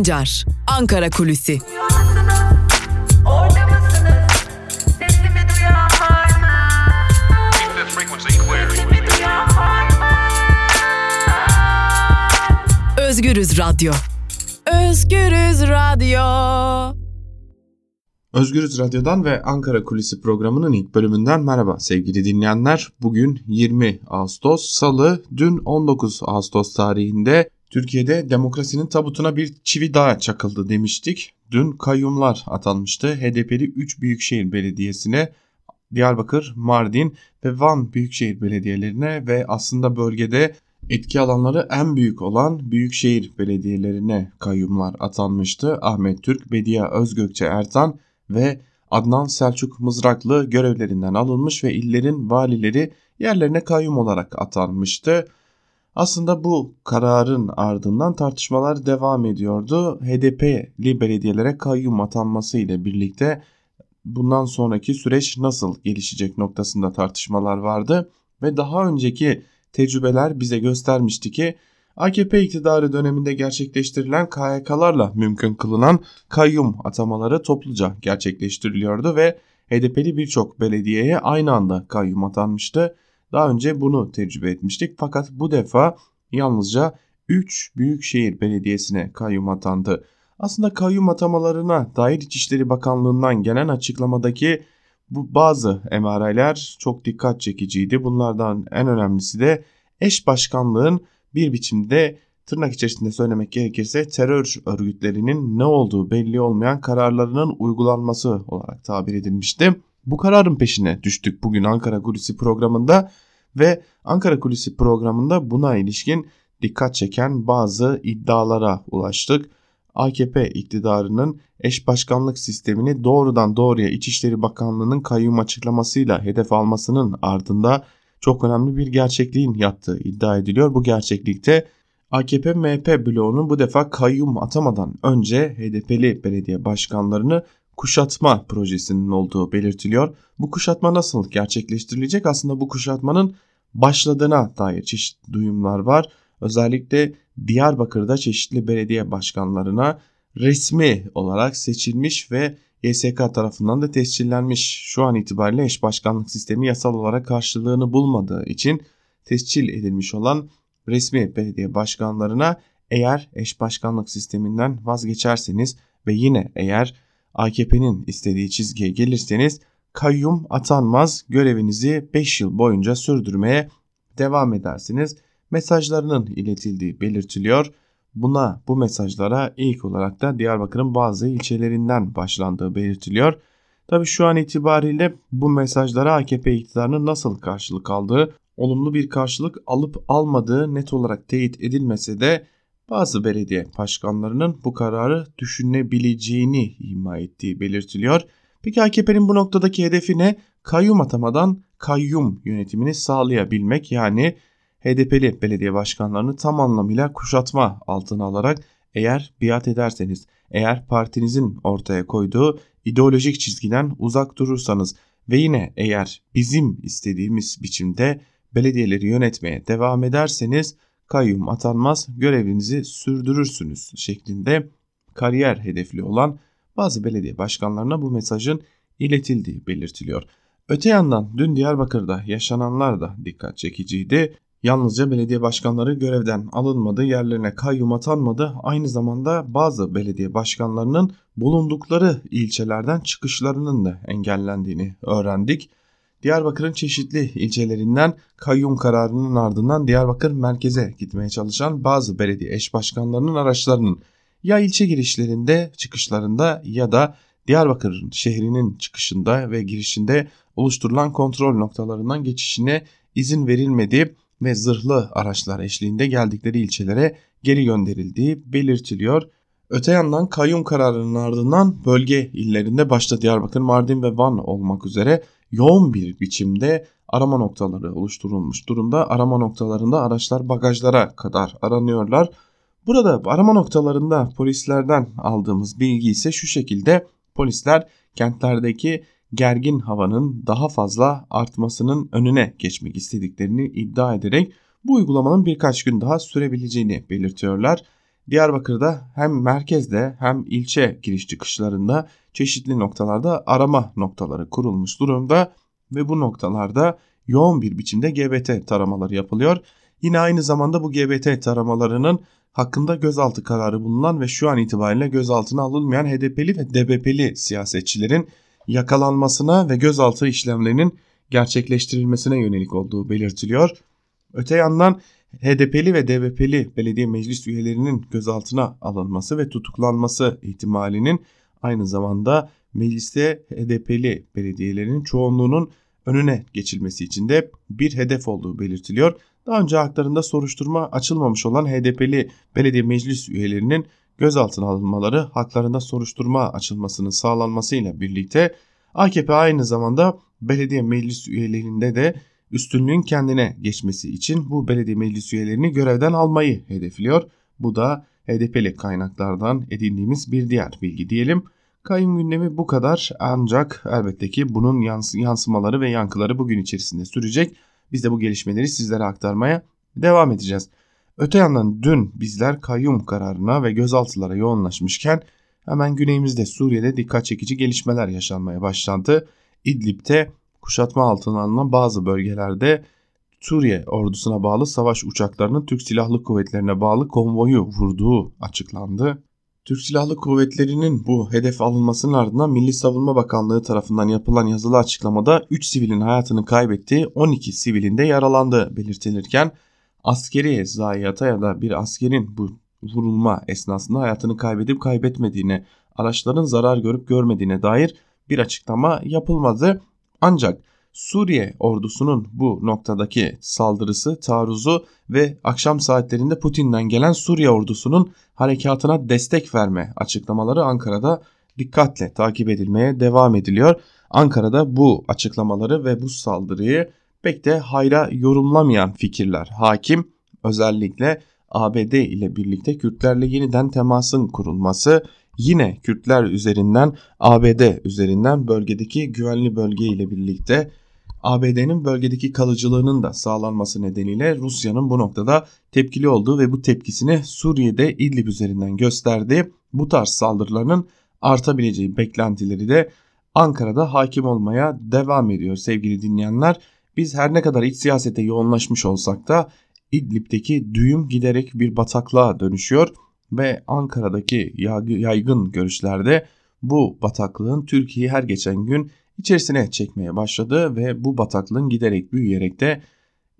Sancar, Ankara Kulüsi. Özgürüz Radyo. Özgürüz Radyo. Özgürüz Radyo'dan ve Ankara Kulisi programının ilk bölümünden merhaba sevgili dinleyenler. Bugün 20 Ağustos Salı, dün 19 Ağustos tarihinde Türkiye'de demokrasinin tabutuna bir çivi daha çakıldı demiştik. Dün kayyumlar atanmıştı. HDP'li 3 büyükşehir belediyesine Diyarbakır, Mardin ve Van büyükşehir belediyelerine ve aslında bölgede etki alanları en büyük olan büyükşehir belediyelerine kayyumlar atanmıştı. Ahmet Türk, Bediye Özgökçe Ertan ve Adnan Selçuk Mızraklı görevlerinden alınmış ve illerin valileri yerlerine kayyum olarak atanmıştı. Aslında bu kararın ardından tartışmalar devam ediyordu. HDP'li belediyelere kayyum atanması ile birlikte bundan sonraki süreç nasıl gelişecek noktasında tartışmalar vardı ve daha önceki tecrübeler bize göstermişti ki AKP iktidarı döneminde gerçekleştirilen KYK'larla mümkün kılınan kayyum atamaları topluca gerçekleştiriliyordu ve HDP'li birçok belediyeye aynı anda kayyum atanmıştı. Daha önce bunu tecrübe etmiştik fakat bu defa yalnızca 3 büyükşehir belediyesine kayyum atandı. Aslında kayyum atamalarına dair İçişleri Bakanlığı'ndan gelen açıklamadaki bu bazı emareler çok dikkat çekiciydi. Bunlardan en önemlisi de eş başkanlığın bir biçimde tırnak içerisinde söylemek gerekirse terör örgütlerinin ne olduğu belli olmayan kararlarının uygulanması olarak tabir edilmişti. Bu kararın peşine düştük bugün Ankara Kulisi programında ve Ankara Kulisi programında buna ilişkin dikkat çeken bazı iddialara ulaştık. AKP iktidarının eş başkanlık sistemini doğrudan doğruya İçişleri Bakanlığı'nın kayyum açıklamasıyla hedef almasının ardında çok önemli bir gerçekliğin yattığı iddia ediliyor. Bu gerçeklikte AKP-MHP bloğunun bu defa kayyum atamadan önce HDP'li belediye başkanlarını kuşatma projesinin olduğu belirtiliyor. Bu kuşatma nasıl gerçekleştirilecek? Aslında bu kuşatmanın başladığına dair çeşitli duyumlar var. Özellikle Diyarbakır'da çeşitli belediye başkanlarına resmi olarak seçilmiş ve YSK tarafından da tescillenmiş. Şu an itibariyle eş başkanlık sistemi yasal olarak karşılığını bulmadığı için tescil edilmiş olan resmi belediye başkanlarına eğer eş başkanlık sisteminden vazgeçerseniz ve yine eğer AKP'nin istediği çizgiye gelirseniz kayyum atanmaz görevinizi 5 yıl boyunca sürdürmeye devam edersiniz mesajlarının iletildiği belirtiliyor. Buna bu mesajlara ilk olarak da Diyarbakır'ın bazı ilçelerinden başlandığı belirtiliyor. Tabi şu an itibariyle bu mesajlara AKP iktidarının nasıl karşılık aldığı, olumlu bir karşılık alıp almadığı net olarak teyit edilmese de bazı belediye başkanlarının bu kararı düşünebileceğini ima ettiği belirtiliyor. Peki AKP'nin bu noktadaki hedefi ne? Kayyum atamadan kayyum yönetimini sağlayabilmek yani HDP'li belediye başkanlarını tam anlamıyla kuşatma altına alarak eğer biat ederseniz, eğer partinizin ortaya koyduğu ideolojik çizgiden uzak durursanız ve yine eğer bizim istediğimiz biçimde belediyeleri yönetmeye devam ederseniz kayyum atanmaz görevinizi sürdürürsünüz şeklinde kariyer hedefli olan bazı belediye başkanlarına bu mesajın iletildiği belirtiliyor. Öte yandan dün Diyarbakır'da yaşananlar da dikkat çekiciydi. Yalnızca belediye başkanları görevden alınmadı, yerlerine kayyum atanmadı. Aynı zamanda bazı belediye başkanlarının bulundukları ilçelerden çıkışlarının da engellendiğini öğrendik. Diyarbakır'ın çeşitli ilçelerinden kayyum kararının ardından Diyarbakır merkeze gitmeye çalışan bazı belediye eş başkanlarının araçlarının ya ilçe girişlerinde, çıkışlarında ya da Diyarbakır şehrinin çıkışında ve girişinde oluşturulan kontrol noktalarından geçişine izin verilmediği ve zırhlı araçlar eşliğinde geldikleri ilçelere geri gönderildiği belirtiliyor. Öte yandan kayyum kararının ardından bölge illerinde başta Diyarbakır, Mardin ve Van olmak üzere yoğun bir biçimde arama noktaları oluşturulmuş durumda. Arama noktalarında araçlar bagajlara kadar aranıyorlar. Burada arama noktalarında polislerden aldığımız bilgi ise şu şekilde polisler kentlerdeki gergin havanın daha fazla artmasının önüne geçmek istediklerini iddia ederek bu uygulamanın birkaç gün daha sürebileceğini belirtiyorlar. Diyarbakır'da hem merkezde hem ilçe giriş çıkışlarında çeşitli noktalarda arama noktaları kurulmuş durumda ve bu noktalarda yoğun bir biçimde GBT taramaları yapılıyor. Yine aynı zamanda bu GBT taramalarının hakkında gözaltı kararı bulunan ve şu an itibariyle gözaltına alınmayan HDP'li ve DBP'li siyasetçilerin yakalanmasına ve gözaltı işlemlerinin gerçekleştirilmesine yönelik olduğu belirtiliyor. Öte yandan HDP'li ve DBP'li belediye meclis üyelerinin gözaltına alınması ve tutuklanması ihtimalinin aynı zamanda mecliste HDP'li belediyelerin çoğunluğunun önüne geçilmesi için de bir hedef olduğu belirtiliyor. Daha önce haklarında soruşturma açılmamış olan HDP'li belediye meclis üyelerinin gözaltına alınmaları haklarında soruşturma açılmasının sağlanmasıyla birlikte AKP aynı zamanda belediye meclis üyelerinde de üstünlüğün kendine geçmesi için bu belediye meclis üyelerini görevden almayı hedefliyor. Bu da HDP'li kaynaklardan edindiğimiz bir diğer bilgi diyelim. Kayyum gündemi bu kadar ancak elbette ki bunun yansımaları ve yankıları bugün içerisinde sürecek. Biz de bu gelişmeleri sizlere aktarmaya devam edeceğiz. Öte yandan dün bizler kayyum kararına ve gözaltılara yoğunlaşmışken hemen güneyimizde Suriye'de dikkat çekici gelişmeler yaşanmaya başlandı. İdlib'te kuşatma altına alınan bazı bölgelerde Suriye ordusuna bağlı savaş uçaklarının Türk Silahlı Kuvvetlerine bağlı konvoyu vurduğu açıklandı. Türk Silahlı Kuvvetleri'nin bu hedef alınmasının ardından Milli Savunma Bakanlığı tarafından yapılan yazılı açıklamada 3 sivilin hayatını kaybettiği 12 sivilin de yaralandığı belirtilirken askeri zayiata ya da bir askerin bu vurulma esnasında hayatını kaybedip kaybetmediğine, araçların zarar görüp görmediğine dair bir açıklama yapılmadı. Ancak Suriye ordusunun bu noktadaki saldırısı, taarruzu ve akşam saatlerinde Putin'den gelen Suriye ordusunun harekatına destek verme açıklamaları Ankara'da dikkatle takip edilmeye devam ediliyor. Ankara'da bu açıklamaları ve bu saldırıyı pek de hayra yorumlamayan fikirler hakim. Özellikle ABD ile birlikte Kürtlerle yeniden temasın kurulması, yine Kürtler üzerinden ABD üzerinden bölgedeki güvenli bölge ile birlikte ABD'nin bölgedeki kalıcılığının da sağlanması nedeniyle Rusya'nın bu noktada tepkili olduğu ve bu tepkisini Suriye'de İdlib üzerinden gösterdi. Bu tarz saldırılarının artabileceği beklentileri de Ankara'da hakim olmaya devam ediyor sevgili dinleyenler. Biz her ne kadar iç siyasete yoğunlaşmış olsak da İdlib'deki düğüm giderek bir bataklığa dönüşüyor ve Ankara'daki yaygın görüşlerde bu bataklığın Türkiye'yi her geçen gün içerisine çekmeye başladı ve bu bataklığın giderek büyüyerek de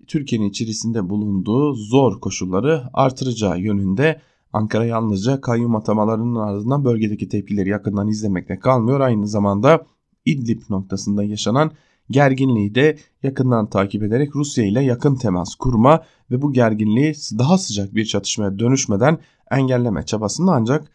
Türkiye'nin içerisinde bulunduğu zor koşulları artıracağı yönünde Ankara yalnızca kayyum atamalarının ardından bölgedeki tepkileri yakından izlemekle kalmıyor. Aynı zamanda İdlib noktasında yaşanan gerginliği de yakından takip ederek Rusya ile yakın temas kurma ve bu gerginliği daha sıcak bir çatışmaya dönüşmeden engelleme çabasında ancak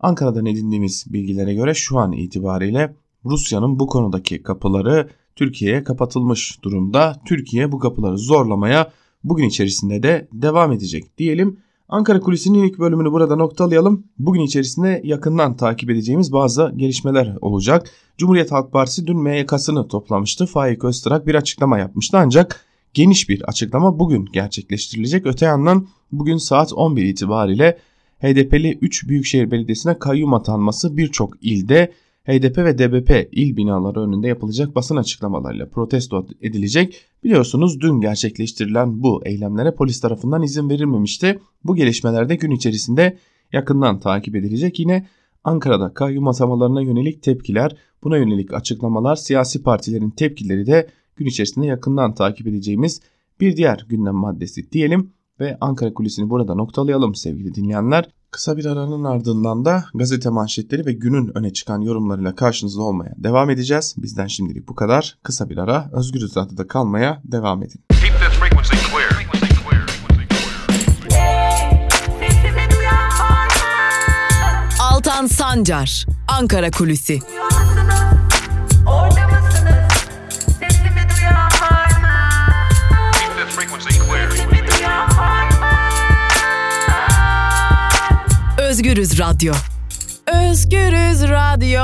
Ankara'dan edindiğimiz bilgilere göre şu an itibariyle Rusya'nın bu konudaki kapıları Türkiye'ye kapatılmış durumda. Türkiye bu kapıları zorlamaya bugün içerisinde de devam edecek diyelim. Ankara Kulisi'nin ilk bölümünü burada noktalayalım. Bugün içerisinde yakından takip edeceğimiz bazı gelişmeler olacak. Cumhuriyet Halk Partisi dün MYK'sını toplamıştı. Faik Öztürk bir açıklama yapmıştı ancak geniş bir açıklama bugün gerçekleştirilecek. Öte yandan bugün saat 11 itibariyle HDP'li 3 Büyükşehir Belediyesi'ne kayyum atanması birçok ilde HDP ve DBP il binaları önünde yapılacak basın açıklamalarıyla protesto edilecek. Biliyorsunuz dün gerçekleştirilen bu eylemlere polis tarafından izin verilmemişti. Bu gelişmelerde gün içerisinde yakından takip edilecek. Yine Ankara'da kayyum atamalarına yönelik tepkiler, buna yönelik açıklamalar, siyasi partilerin tepkileri de gün içerisinde yakından takip edeceğimiz bir diğer gündem maddesi diyelim ve Ankara kulisini burada noktalayalım sevgili dinleyenler. Kısa bir aranın ardından da gazete manşetleri ve günün öne çıkan yorumlarıyla karşınızda olmaya devam edeceğiz. Bizden şimdilik bu kadar. Kısa bir ara Özgür Radyo'da kalmaya devam edin. Altan Sancar, Ankara Kulüsi. Özgürüz Radyo. Özgürüz Radyo.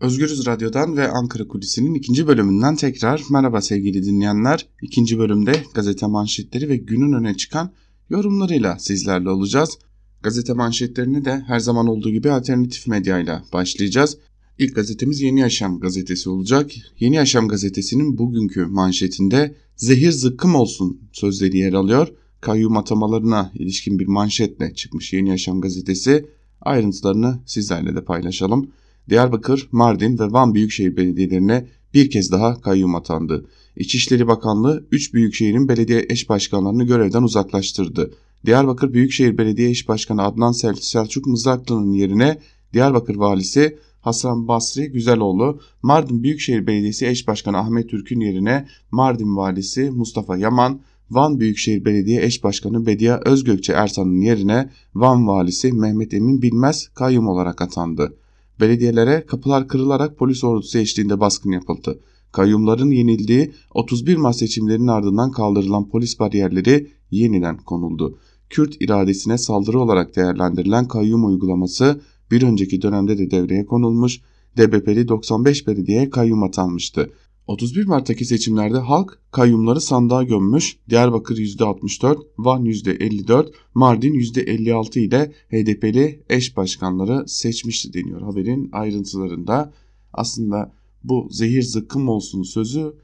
Özgürüz Radyo'dan ve Ankara Kulisi'nin ikinci bölümünden tekrar merhaba sevgili dinleyenler. İkinci bölümde gazete manşetleri ve günün öne çıkan yorumlarıyla sizlerle olacağız. Gazete manşetlerini de her zaman olduğu gibi alternatif medyayla başlayacağız. İlk gazetemiz Yeni Yaşam gazetesi olacak. Yeni Yaşam gazetesinin bugünkü manşetinde zehir zıkkım olsun sözleri yer alıyor. Kayyum atamalarına ilişkin bir manşetle çıkmış Yeni Yaşam gazetesi. Ayrıntılarını sizlerle de paylaşalım. Diyarbakır, Mardin ve Van Büyükşehir Belediyelerine bir kez daha kayyum atandı. İçişleri Bakanlığı 3 büyükşehirin belediye eş başkanlarını görevden uzaklaştırdı. Diyarbakır Büyükşehir Belediye Eş Başkanı Adnan Selçuk Mızraklı'nın yerine Diyarbakır Valisi Hasan Basri Güzeloğlu, Mardin Büyükşehir Belediyesi Eş Başkanı Ahmet Türk'ün yerine Mardin Valisi Mustafa Yaman, Van Büyükşehir Belediye Eş Başkanı Bedia Özgökçe Ersan'ın yerine Van Valisi Mehmet Emin Bilmez kayyum olarak atandı. Belediyelere kapılar kırılarak polis ordusu eşliğinde baskın yapıldı. Kayyumların yenildiği 31 Mart seçimlerinin ardından kaldırılan polis bariyerleri yeniden konuldu. Kürt iradesine saldırı olarak değerlendirilen kayyum uygulaması bir önceki dönemde de devreye konulmuş, DBP'li 95 belediye kayyum atanmıştı. 31 Mart'taki seçimlerde halk kayyumları sandığa gömmüş, Diyarbakır %64, Van %54, Mardin %56 ile HDP'li eş başkanları seçmişti deniyor haberin ayrıntılarında. Aslında bu zehir zıkkım olsun sözü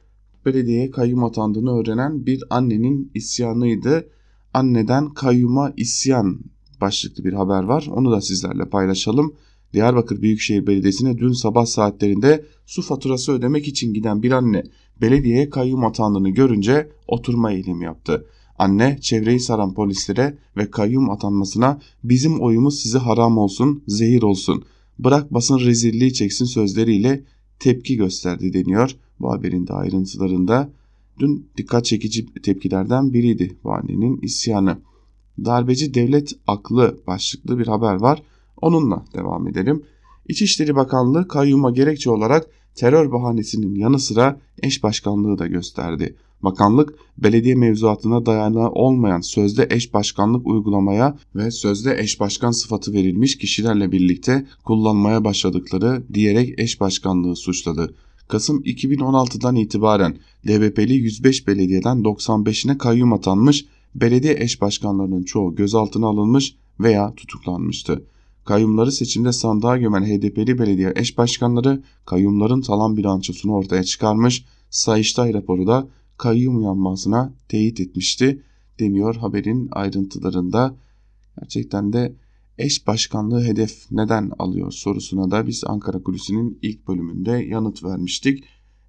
belediyeye kayyum atandığını öğrenen bir annenin isyanıydı. Anneden kayyuma isyan başlıklı bir haber var. Onu da sizlerle paylaşalım. Diyarbakır Büyükşehir Belediyesi'ne dün sabah saatlerinde su faturası ödemek için giden bir anne belediyeye kayyum atandığını görünce oturma eğilimi yaptı. Anne çevreyi saran polislere ve kayyum atanmasına bizim oyumuz size haram olsun, zehir olsun. Bırak basın rezilliği çeksin sözleriyle tepki gösterdi deniyor bu haberin de ayrıntılarında. Dün dikkat çekici tepkilerden biriydi bu annenin isyanı. Darbeci devlet aklı başlıklı bir haber var. Onunla devam edelim. İçişleri Bakanlığı kayyuma gerekçe olarak terör bahanesinin yanı sıra eş başkanlığı da gösterdi. Bakanlık belediye mevzuatına dayanağı olmayan sözde eş başkanlık uygulamaya ve sözde eş başkan sıfatı verilmiş kişilerle birlikte kullanmaya başladıkları diyerek eş başkanlığı suçladı. Kasım 2016'dan itibaren DBP'li 105 belediyeden 95'ine kayyum atanmış, belediye eş başkanlarının çoğu gözaltına alınmış veya tutuklanmıştı. Kayyumları seçimde sandığa gömen HDP'li belediye eş başkanları kayyumların talan bilançosunu ortaya çıkarmış, Sayıştay raporu da kayyum yanmasına teyit etmişti deniyor haberin ayrıntılarında. Gerçekten de eş başkanlığı hedef neden alıyor sorusuna da biz Ankara Kulisi'nin ilk bölümünde yanıt vermiştik.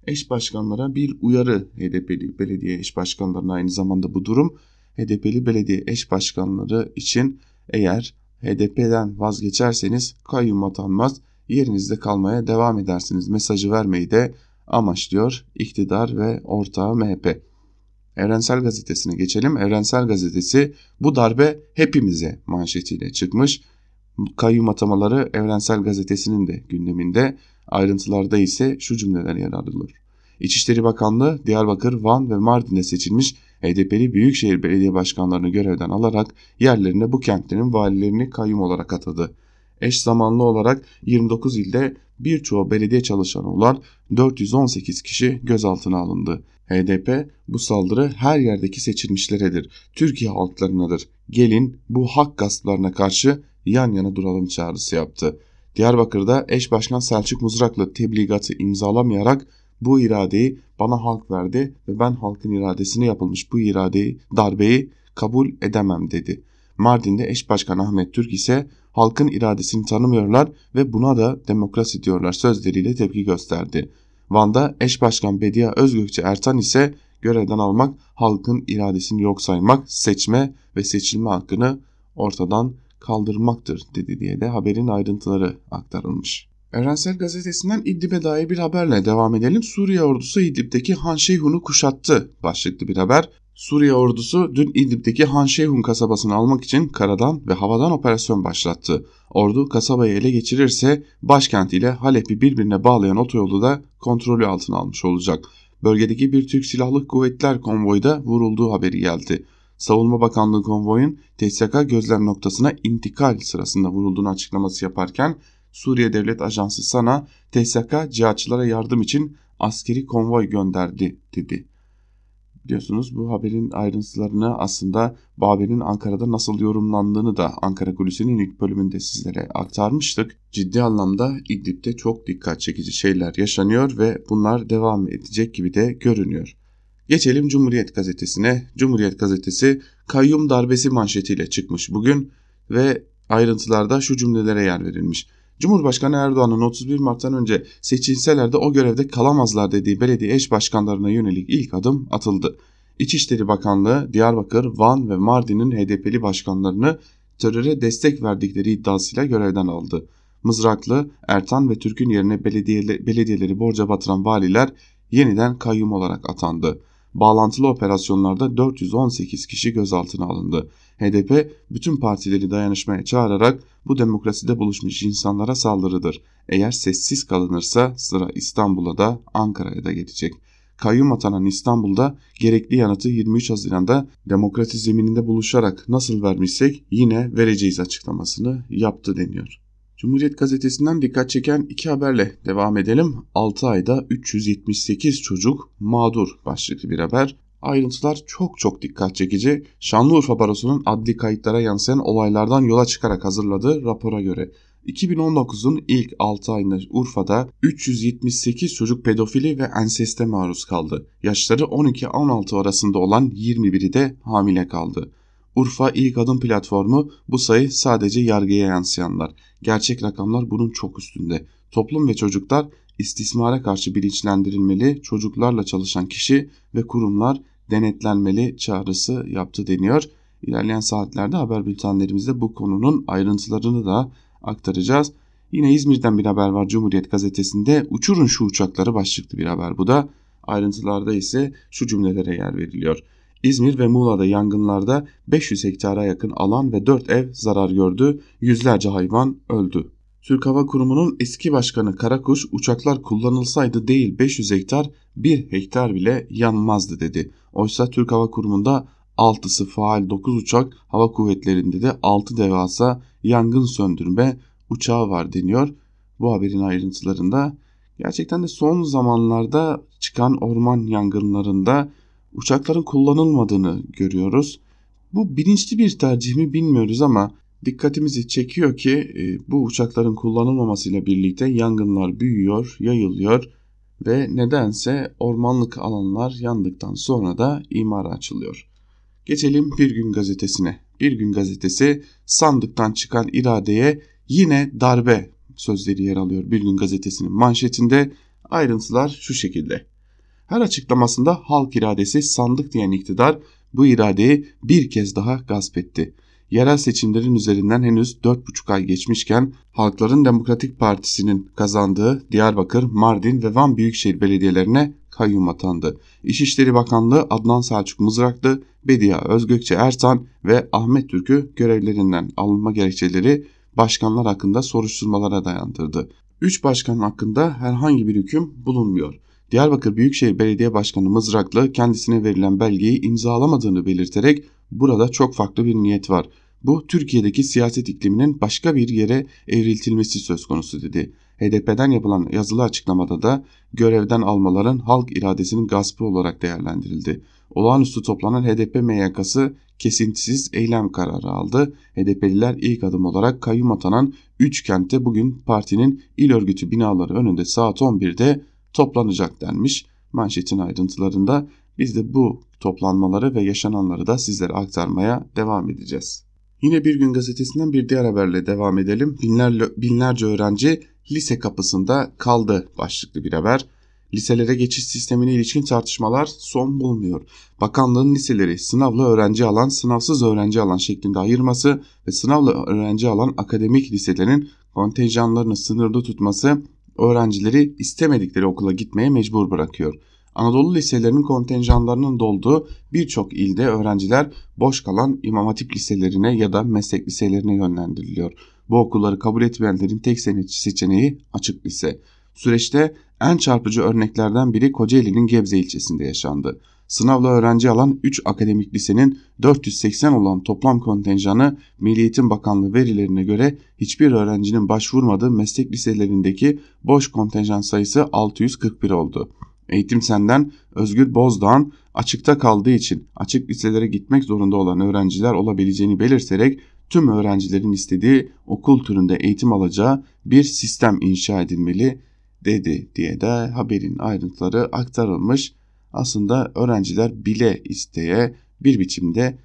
Eş başkanlara bir uyarı HDP'li belediye eş başkanlarına aynı zamanda bu durum HDP'li belediye eş başkanları için eğer HDP'den vazgeçerseniz kayyum atanmaz yerinizde kalmaya devam edersiniz mesajı vermeyi de amaçlıyor iktidar ve ortağı MHP. Evrensel Gazetesi'ne geçelim. Evrensel Gazetesi bu darbe hepimize manşetiyle çıkmış. Kayyum atamaları Evrensel Gazetesi'nin de gündeminde. Ayrıntılarda ise şu cümleler yer alıyor. İçişleri Bakanlığı Diyarbakır, Van ve Mardin'de seçilmiş HDP'li Büyükşehir Belediye Başkanlarını görevden alarak yerlerine bu kentlerin valilerini kayyum olarak atadı. Eş zamanlı olarak 29 ilde birçoğu belediye çalışanı olan 418 kişi gözaltına alındı. HDP bu saldırı her yerdeki seçilmişleredir. Türkiye halklarınadır. Gelin bu hak gasplarına karşı yan yana duralım çağrısı yaptı. Diyarbakır'da eş başkan Selçuk Mızraklı tebligatı imzalamayarak bu iradeyi bana halk verdi ve ben halkın iradesine yapılmış bu iradeyi, darbeyi kabul edemem dedi. Mardin'de eş başkan Ahmet Türk ise halkın iradesini tanımıyorlar ve buna da demokrasi diyorlar sözleriyle tepki gösterdi. Van'da eş başkan Bediye Özgökçe Ertan ise görevden almak, halkın iradesini yok saymak, seçme ve seçilme hakkını ortadan kaldırmaktır dedi diye de haberin ayrıntıları aktarılmış. Evrensel Gazetesi'nden İdlib'e dair bir haberle devam edelim. Suriye ordusu İdlib'deki Han Şeyhun'u kuşattı başlıklı bir haber. Suriye ordusu dün İdlib'deki Han Şeyhun kasabasını almak için karadan ve havadan operasyon başlattı. Ordu kasabayı ele geçirirse başkent ile Halep'i birbirine bağlayan otoyolu da kontrolü altına almış olacak. Bölgedeki bir Türk Silahlı Kuvvetler konvoyu da vurulduğu haberi geldi. Savunma Bakanlığı konvoyun TSK gözlem noktasına intikal sırasında vurulduğunu açıklaması yaparken Suriye Devlet Ajansı SANA TSK cihatçılara yardım için askeri konvoy gönderdi dedi. Biliyorsunuz bu haberin ayrıntılarını aslında bu haberin Ankara'da nasıl yorumlandığını da Ankara Kulisi'nin ilk bölümünde sizlere aktarmıştık. Ciddi anlamda İdlib'de çok dikkat çekici şeyler yaşanıyor ve bunlar devam edecek gibi de görünüyor. Geçelim Cumhuriyet Gazetesi'ne. Cumhuriyet Gazetesi kayyum darbesi manşetiyle çıkmış bugün ve ayrıntılarda şu cümlelere yer verilmiş. Cumhurbaşkanı Erdoğan'ın 31 Mart'tan önce seçilseler de o görevde kalamazlar dediği belediye eş başkanlarına yönelik ilk adım atıldı. İçişleri Bakanlığı Diyarbakır, Van ve Mardin'in HDP'li başkanlarını teröre destek verdikleri iddiasıyla görevden aldı. Mızraklı, Ertan ve Türk'ün yerine belediyeleri borca batıran valiler yeniden kayyum olarak atandı. Bağlantılı operasyonlarda 418 kişi gözaltına alındı. HDP bütün partileri dayanışmaya çağırarak bu demokraside buluşmuş insanlara saldırıdır. Eğer sessiz kalınırsa sıra İstanbul'a da Ankara'ya da gelecek. Kayyum atanan İstanbul'da gerekli yanıtı 23 Haziran'da demokrasi zemininde buluşarak nasıl vermişsek yine vereceğiz açıklamasını yaptı deniyor. Cumhuriyet gazetesinden dikkat çeken iki haberle devam edelim. 6 ayda 378 çocuk mağdur başlıklı bir haber. Ayrıntılar çok çok dikkat çekici. Şanlıurfa Barosu'nun adli kayıtlara yansıyan olaylardan yola çıkarak hazırladığı rapora göre 2019'un ilk 6 ayında Urfa'da 378 çocuk pedofili ve enseste maruz kaldı. Yaşları 12-16 arasında olan 21'i de hamile kaldı. Urfa İlk Adım platformu bu sayı sadece yargıya yansıyanlar. Gerçek rakamlar bunun çok üstünde. Toplum ve çocuklar istismara karşı bilinçlendirilmeli, çocuklarla çalışan kişi ve kurumlar denetlenmeli çağrısı yaptı deniyor. İlerleyen saatlerde haber bültenlerimizde bu konunun ayrıntılarını da aktaracağız. Yine İzmir'den bir haber var Cumhuriyet Gazetesi'nde. Uçurun şu uçakları başlıklı bir haber bu da. Ayrıntılarda ise şu cümlelere yer veriliyor. İzmir ve Muğla'da yangınlarda 500 hektara yakın alan ve 4 ev zarar gördü, yüzlerce hayvan öldü. Türk Hava Kurumu'nun eski başkanı Karakuş uçaklar kullanılsaydı değil 500 hektar 1 hektar bile yanmazdı dedi. Oysa Türk Hava Kurumu'nda 6'sı faal 9 uçak hava kuvvetlerinde de 6 devasa yangın söndürme uçağı var deniyor. Bu haberin ayrıntılarında gerçekten de son zamanlarda çıkan orman yangınlarında uçakların kullanılmadığını görüyoruz. Bu bilinçli bir tercih mi bilmiyoruz ama dikkatimizi çekiyor ki e, bu uçakların kullanılmamasıyla birlikte yangınlar büyüyor, yayılıyor ve nedense ormanlık alanlar yandıktan sonra da imara açılıyor. Geçelim Bir Gün Gazetesi'ne. Bir Gün Gazetesi sandıktan çıkan iradeye yine darbe sözleri yer alıyor Bir Gün Gazetesi'nin manşetinde. Ayrıntılar şu şekilde. Her açıklamasında halk iradesi sandık diyen iktidar bu iradeyi bir kez daha gasp etti. Yerel seçimlerin üzerinden henüz 4,5 ay geçmişken Halkların Demokratik Partisi'nin kazandığı Diyarbakır, Mardin ve Van Büyükşehir Belediyelerine kayyum atandı. İçişleri Bakanlığı Adnan Selçuk Mızraklı, Bediye Özgökçe Ertan ve Ahmet Türk'ü görevlerinden alınma gerekçeleri başkanlar hakkında soruşturmalara dayandırdı. 3 başkan hakkında herhangi bir hüküm bulunmuyor. Diyarbakır Büyükşehir Belediye Başkanı Mızraklı kendisine verilen belgeyi imzalamadığını belirterek burada çok farklı bir niyet var. Bu Türkiye'deki siyaset ikliminin başka bir yere evriltilmesi söz konusu dedi. HDP'den yapılan yazılı açıklamada da görevden almaların halk iradesinin gaspı olarak değerlendirildi. Olağanüstü toplanan HDP MYK'sı kesintisiz eylem kararı aldı. HDP'liler ilk adım olarak kayyum atanan 3 kentte bugün partinin il örgütü binaları önünde saat 11'de toplanacak denmiş. Manşetin ayrıntılarında biz de bu toplanmaları ve yaşananları da sizlere aktarmaya devam edeceğiz. Yine bir gün gazetesinden bir diğer haberle devam edelim. Binlerce, binlerce öğrenci lise kapısında kaldı başlıklı bir haber. Liselere geçiş sistemine ilişkin tartışmalar son bulmuyor. Bakanlığın liseleri sınavlı öğrenci alan, sınavsız öğrenci alan şeklinde ayırması ve sınavlı öğrenci alan akademik liselerin kontenjanlarını sınırda tutması öğrencileri istemedikleri okula gitmeye mecbur bırakıyor. Anadolu liselerinin kontenjanlarının dolduğu birçok ilde öğrenciler boş kalan imam hatip liselerine ya da meslek liselerine yönlendiriliyor. Bu okulları kabul etmeyenlerin tek seçeneği açık lise. Süreçte en çarpıcı örneklerden biri Kocaeli'nin Gebze ilçesinde yaşandı. Sınavla öğrenci alan 3 akademik lisenin 480 olan toplam kontenjanı Milli Eğitim Bakanlığı verilerine göre hiçbir öğrencinin başvurmadığı meslek liselerindeki boş kontenjan sayısı 641 oldu. Eğitim Sen'den Özgür Bozdağ'ın açıkta kaldığı için açık liselere gitmek zorunda olan öğrenciler olabileceğini belirterek tüm öğrencilerin istediği okul türünde eğitim alacağı bir sistem inşa edilmeli dedi diye de haberin ayrıntıları aktarılmış. Aslında öğrenciler bile isteye bir biçimde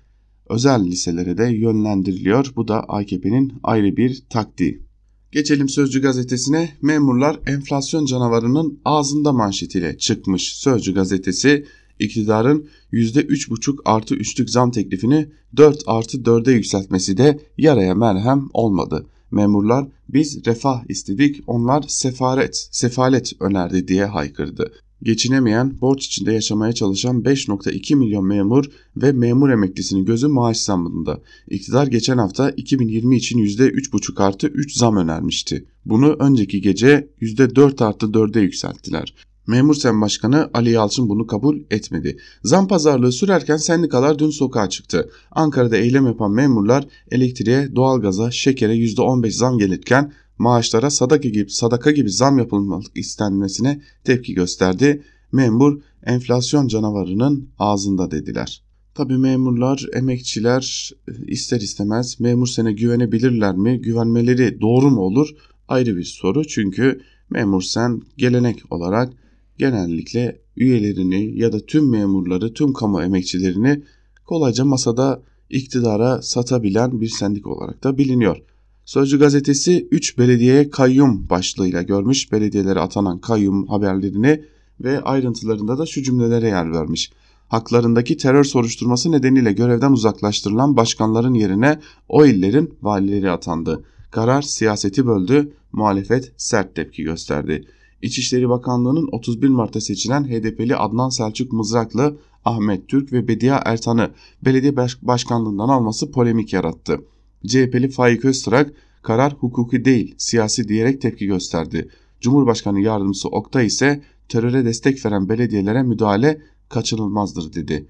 özel liselere de yönlendiriliyor. Bu da AKP'nin ayrı bir taktiği. Geçelim Sözcü gazetesine. Memurlar enflasyon canavarının ağzında manşetiyle çıkmış. Sözcü gazetesi iktidarın %3,5 artı 3'lük zam teklifini 4 artı 4'e yükseltmesi de yaraya merhem olmadı. Memurlar biz refah istedik onlar sefaret, sefalet önerdi diye haykırdı. Geçinemeyen, borç içinde yaşamaya çalışan 5.2 milyon memur ve memur emeklisinin gözü maaş zammında. İktidar geçen hafta 2020 için %3,5 artı 3 zam önermişti. Bunu önceki gece %4 artı 4'e yükselttiler. Memur Sen Başkanı Ali Yalçın bunu kabul etmedi. Zam pazarlığı sürerken sendikalar dün sokağa çıktı. Ankara'da eylem yapan memurlar elektriğe, doğalgaza, şekere %15 zam gelirken maaşlara sadaka gibi, sadaka gibi zam yapılmak istenmesine tepki gösterdi. Memur enflasyon canavarının ağzında dediler. Tabi memurlar, emekçiler ister istemez memur sene güvenebilirler mi? Güvenmeleri doğru mu olur? Ayrı bir soru çünkü memur sen gelenek olarak genellikle üyelerini ya da tüm memurları, tüm kamu emekçilerini kolayca masada iktidara satabilen bir sendik olarak da biliniyor. Sözcü gazetesi 3 belediyeye kayyum başlığıyla görmüş. Belediyelere atanan kayyum haberlerini ve ayrıntılarında da şu cümlelere yer vermiş. Haklarındaki terör soruşturması nedeniyle görevden uzaklaştırılan başkanların yerine o illerin valileri atandı. Karar siyaseti böldü, muhalefet sert tepki gösterdi. İçişleri Bakanlığı'nın 31 Mart'ta seçilen HDP'li Adnan Selçuk Mızraklı, Ahmet Türk ve Bediye Ertan'ı belediye başkanlığından alması polemik yarattı. CHP'li Faik Öztrak karar hukuki değil siyasi diyerek tepki gösterdi. Cumhurbaşkanı yardımcısı Oktay ise teröre destek veren belediyelere müdahale kaçınılmazdır dedi.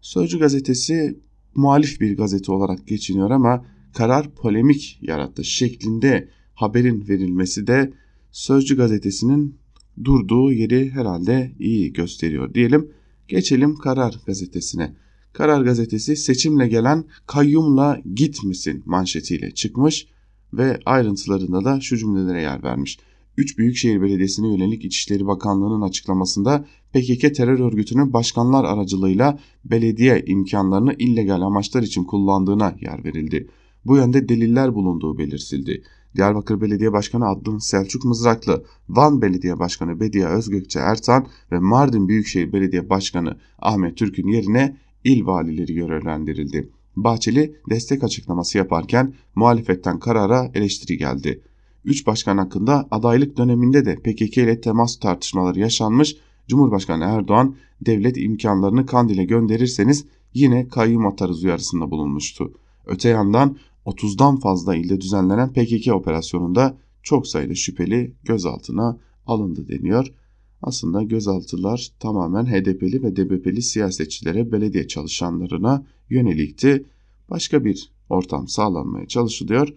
Sözcü gazetesi muhalif bir gazete olarak geçiniyor ama karar polemik yarattı şeklinde haberin verilmesi de Sözcü gazetesinin durduğu yeri herhalde iyi gösteriyor diyelim. Geçelim Karar gazetesine. Karar gazetesi seçimle gelen kayyumla gitmesin manşetiyle çıkmış ve ayrıntılarında da şu cümlelere yer vermiş. 3 Büyükşehir Belediyesi'ne yönelik İçişleri Bakanlığı'nın açıklamasında PKK terör örgütünün başkanlar aracılığıyla belediye imkanlarını illegal amaçlar için kullandığına yer verildi. Bu yönde deliller bulunduğu belirtildi. Diyarbakır Belediye Başkanı Adnan Selçuk Mızraklı, Van Belediye Başkanı Bediye Özgökçe Ertan ve Mardin Büyükşehir Belediye Başkanı Ahmet Türk'ün yerine il valileri görevlendirildi. Bahçeli destek açıklaması yaparken muhalefetten karara eleştiri geldi. Üç başkan hakkında adaylık döneminde de PKK ile temas tartışmaları yaşanmış. Cumhurbaşkanı Erdoğan devlet imkanlarını Kandil'e gönderirseniz yine kayyum atarız uyarısında bulunmuştu. Öte yandan 30'dan fazla ilde düzenlenen PKK operasyonunda çok sayıda şüpheli gözaltına alındı deniyor. Aslında gözaltılar tamamen HDP'li ve DBP'li siyasetçilere, belediye çalışanlarına yönelikti. Başka bir ortam sağlanmaya çalışılıyor.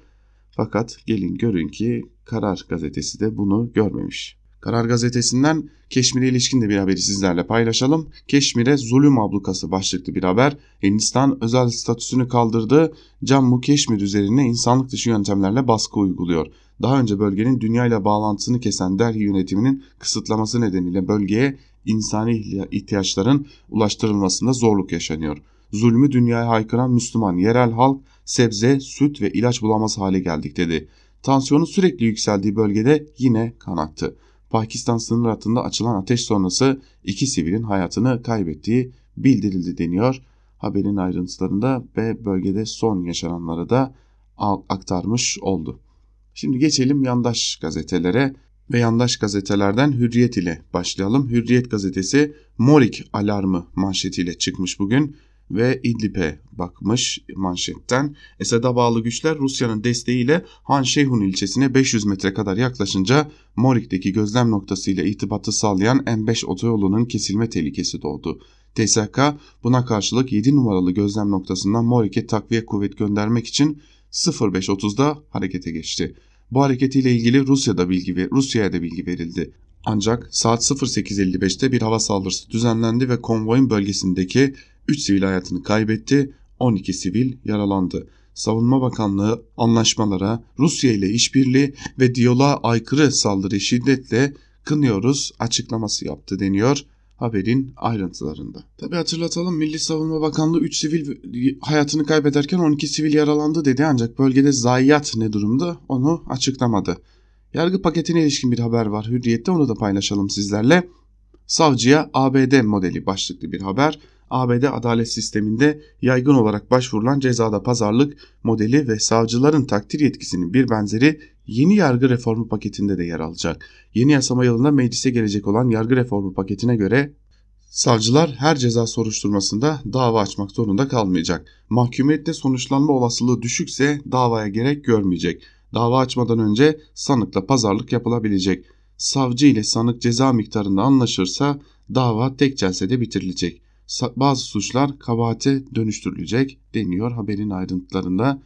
Fakat gelin görün ki Karar gazetesi de bunu görmemiş. Karar gazetesinden Keşmir'e ilişkin de bir haberi sizlerle paylaşalım. Keşmir'e zulüm ablukası başlıklı bir haber. Hindistan özel statüsünü kaldırdı. Cammu Keşmir üzerine insanlık dışı yöntemlerle baskı uyguluyor. Daha önce bölgenin dünya ile bağlantısını kesen Delhi yönetiminin kısıtlaması nedeniyle bölgeye insani ihtiyaçların ulaştırılmasında zorluk yaşanıyor. Zulmü dünyaya haykıran Müslüman yerel halk sebze, süt ve ilaç bulamaz hale geldik dedi. Tansiyonu sürekli yükseldiği bölgede yine kan aktı. Pakistan sınır hattında açılan ateş sonrası iki sivilin hayatını kaybettiği bildirildi deniyor. Haberin ayrıntılarında ve bölgede son yaşananları da aktarmış oldu. Şimdi geçelim yandaş gazetelere ve yandaş gazetelerden Hürriyet ile başlayalım. Hürriyet gazetesi Morik alarmı manşetiyle çıkmış bugün ve İdlib'e bakmış manşetten. Esad'a bağlı güçler Rusya'nın desteğiyle Han Şeyhun ilçesine 500 metre kadar yaklaşınca Morik'teki gözlem noktasıyla irtibatı sağlayan M5 otoyolunun kesilme tehlikesi doğdu. TSK buna karşılık 7 numaralı gözlem noktasından Morik'e takviye kuvvet göndermek için 05.30'da harekete geçti. Bu hareketiyle ilgili Rusya'da bilgi ve Rusya'ya da bilgi verildi. Ancak saat 08.55'te bir hava saldırısı düzenlendi ve konvoyun bölgesindeki 3 sivil hayatını kaybetti, 12 sivil yaralandı. Savunma Bakanlığı anlaşmalara, Rusya ile işbirliği ve diyaloğa aykırı saldırı şiddetle kınıyoruz açıklaması yaptı deniyor haberin ayrıntılarında. Tabi hatırlatalım Milli Savunma Bakanlığı 3 sivil hayatını kaybederken 12 sivil yaralandı dedi ancak bölgede zayiat ne durumda onu açıklamadı. Yargı paketine ilişkin bir haber var Hürriyet'te onu da paylaşalım sizlerle. Savcıya ABD modeli başlıklı bir haber. ABD adalet sisteminde yaygın olarak başvurulan cezada pazarlık modeli ve savcıların takdir yetkisinin bir benzeri yeni yargı reformu paketinde de yer alacak. Yeni yasama yılında meclise gelecek olan yargı reformu paketine göre savcılar her ceza soruşturmasında dava açmak zorunda kalmayacak. Mahkumiyette sonuçlanma olasılığı düşükse davaya gerek görmeyecek. Dava açmadan önce sanıkla pazarlık yapılabilecek. Savcı ile sanık ceza miktarında anlaşırsa dava tek celsede bitirilecek bazı suçlar kabahate dönüştürülecek deniyor haberin ayrıntılarında.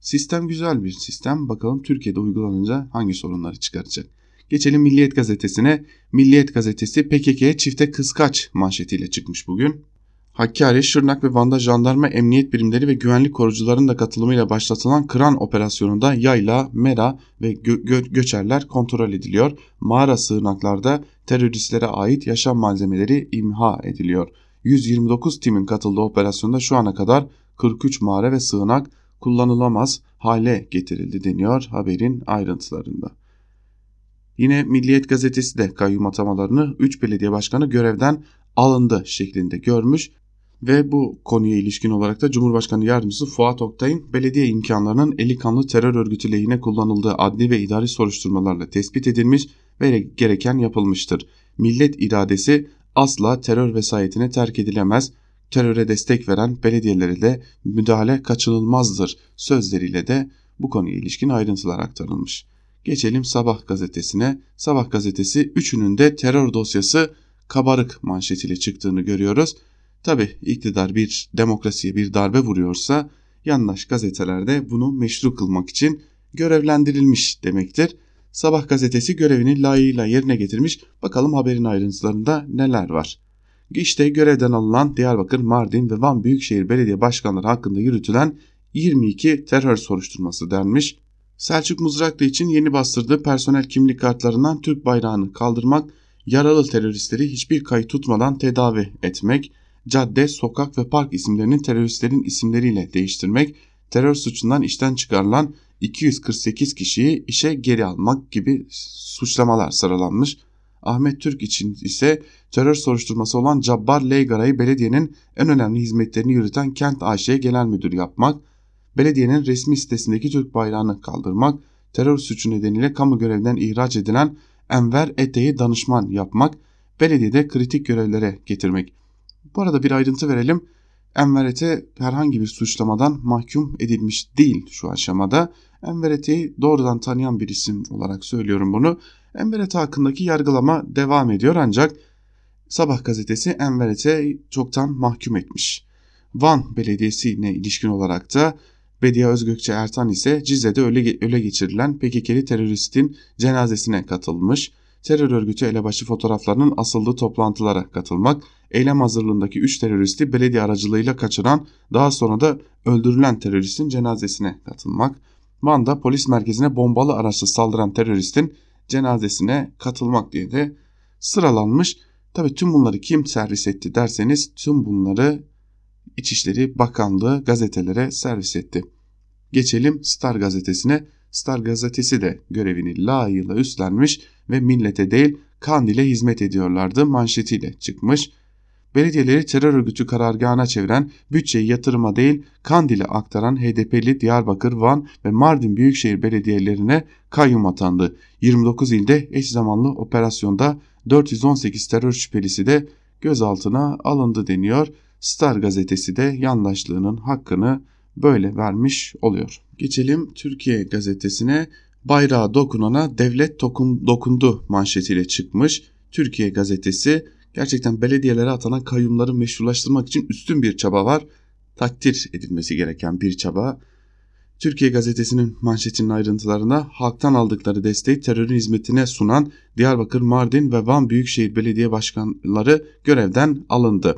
Sistem güzel bir sistem. Bakalım Türkiye'de uygulanınca hangi sorunları çıkaracak. Geçelim Milliyet Gazetesi'ne. Milliyet Gazetesi PKK'ye çifte kıskaç manşetiyle çıkmış bugün. Hakkari, Şırnak ve Van'da jandarma emniyet birimleri ve güvenlik korucuların da katılımıyla başlatılan Kıran operasyonunda yayla, mera ve gö gö göçerler kontrol ediliyor. Mağara sığınaklarda teröristlere ait yaşam malzemeleri imha ediliyor. 129 timin katıldığı operasyonda şu ana kadar 43 mağara ve sığınak kullanılamaz hale getirildi deniyor haberin ayrıntılarında. Yine Milliyet gazetesi de kayyum atamalarını 3 belediye başkanı görevden alındı şeklinde görmüş ve bu konuya ilişkin olarak da Cumhurbaşkanı Yardımcısı Fuat Oktay'ın belediye imkanlarının eli kanlı terör örgütü lehine kullanıldığı adli ve idari soruşturmalarla tespit edilmiş ve gereken yapılmıştır. Millet iradesi asla terör vesayetine terk edilemez, teröre destek veren belediyelere de müdahale kaçınılmazdır sözleriyle de bu konuya ilişkin ayrıntılar aktarılmış. Geçelim Sabah gazetesine. Sabah gazetesi üçünün de terör dosyası kabarık manşetiyle çıktığını görüyoruz. Tabi iktidar bir demokrasiye bir darbe vuruyorsa yandaş gazetelerde bunu meşru kılmak için görevlendirilmiş demektir. Sabah gazetesi görevini layığıyla yerine getirmiş. Bakalım haberin ayrıntılarında neler var. İşte görevden alınan Diyarbakır, Mardin ve Van Büyükşehir Belediye Başkanları hakkında yürütülen 22 terör soruşturması denmiş. Selçuk Mızraklı için yeni bastırdığı personel kimlik kartlarından Türk bayrağını kaldırmak, yaralı teröristleri hiçbir kayıt tutmadan tedavi etmek, cadde, sokak ve park isimlerini teröristlerin isimleriyle değiştirmek, terör suçundan işten çıkarılan 248 kişiyi işe geri almak gibi suçlamalar sıralanmış. Ahmet Türk için ise terör soruşturması olan Cabbar Leygara'yı belediyenin en önemli hizmetlerini yürüten Kent AŞ'ye genel müdür yapmak, belediyenin resmi sitesindeki Türk bayrağını kaldırmak, terör suçu nedeniyle kamu görevinden ihraç edilen Enver Ete'yi danışman yapmak, belediyede kritik görevlere getirmek. Bu arada bir ayrıntı verelim. Enver Ete herhangi bir suçlamadan mahkum edilmiş değil şu aşamada. Enver Ete'yi doğrudan tanıyan bir isim olarak söylüyorum bunu. Enver Ete hakkındaki yargılama devam ediyor ancak Sabah gazetesi Enver Ete çoktan mahkum etmiş. Van Belediyesi'ne ilişkin olarak da Bediye Özgökçe Ertan ise Cize'de öle, öle geçirilen PKK'li teröristin cenazesine katılmış. Terör örgütü elebaşı fotoğraflarının asıldığı toplantılara katılmak, eylem hazırlığındaki 3 teröristi belediye aracılığıyla kaçıran, daha sonra da öldürülen teröristin cenazesine katılmak, Van'da polis merkezine bombalı araçla saldıran teröristin cenazesine katılmak diye de sıralanmış. Tabi tüm bunları kim servis etti derseniz tüm bunları İçişleri Bakanlığı gazetelere servis etti. Geçelim Star gazetesine. Star gazetesi de görevini layığıyla üstlenmiş ve millete değil Kandil'e hizmet ediyorlardı manşetiyle çıkmış belediyeleri terör örgütü karargahına çeviren, bütçeyi yatırıma değil Kandil'e aktaran HDP'li Diyarbakır, Van ve Mardin Büyükşehir Belediyelerine kayyum atandı. 29 ilde eş zamanlı operasyonda 418 terör şüphelisi de gözaltına alındı deniyor. Star gazetesi de yandaşlığının hakkını böyle vermiş oluyor. Geçelim Türkiye gazetesine bayrağı dokunana devlet dokun, dokundu manşetiyle çıkmış. Türkiye gazetesi gerçekten belediyelere atanan kayyumları meşrulaştırmak için üstün bir çaba var. Takdir edilmesi gereken bir çaba. Türkiye Gazetesi'nin manşetinin ayrıntılarında halktan aldıkları desteği terörün hizmetine sunan Diyarbakır, Mardin ve Van Büyükşehir Belediye Başkanları görevden alındı.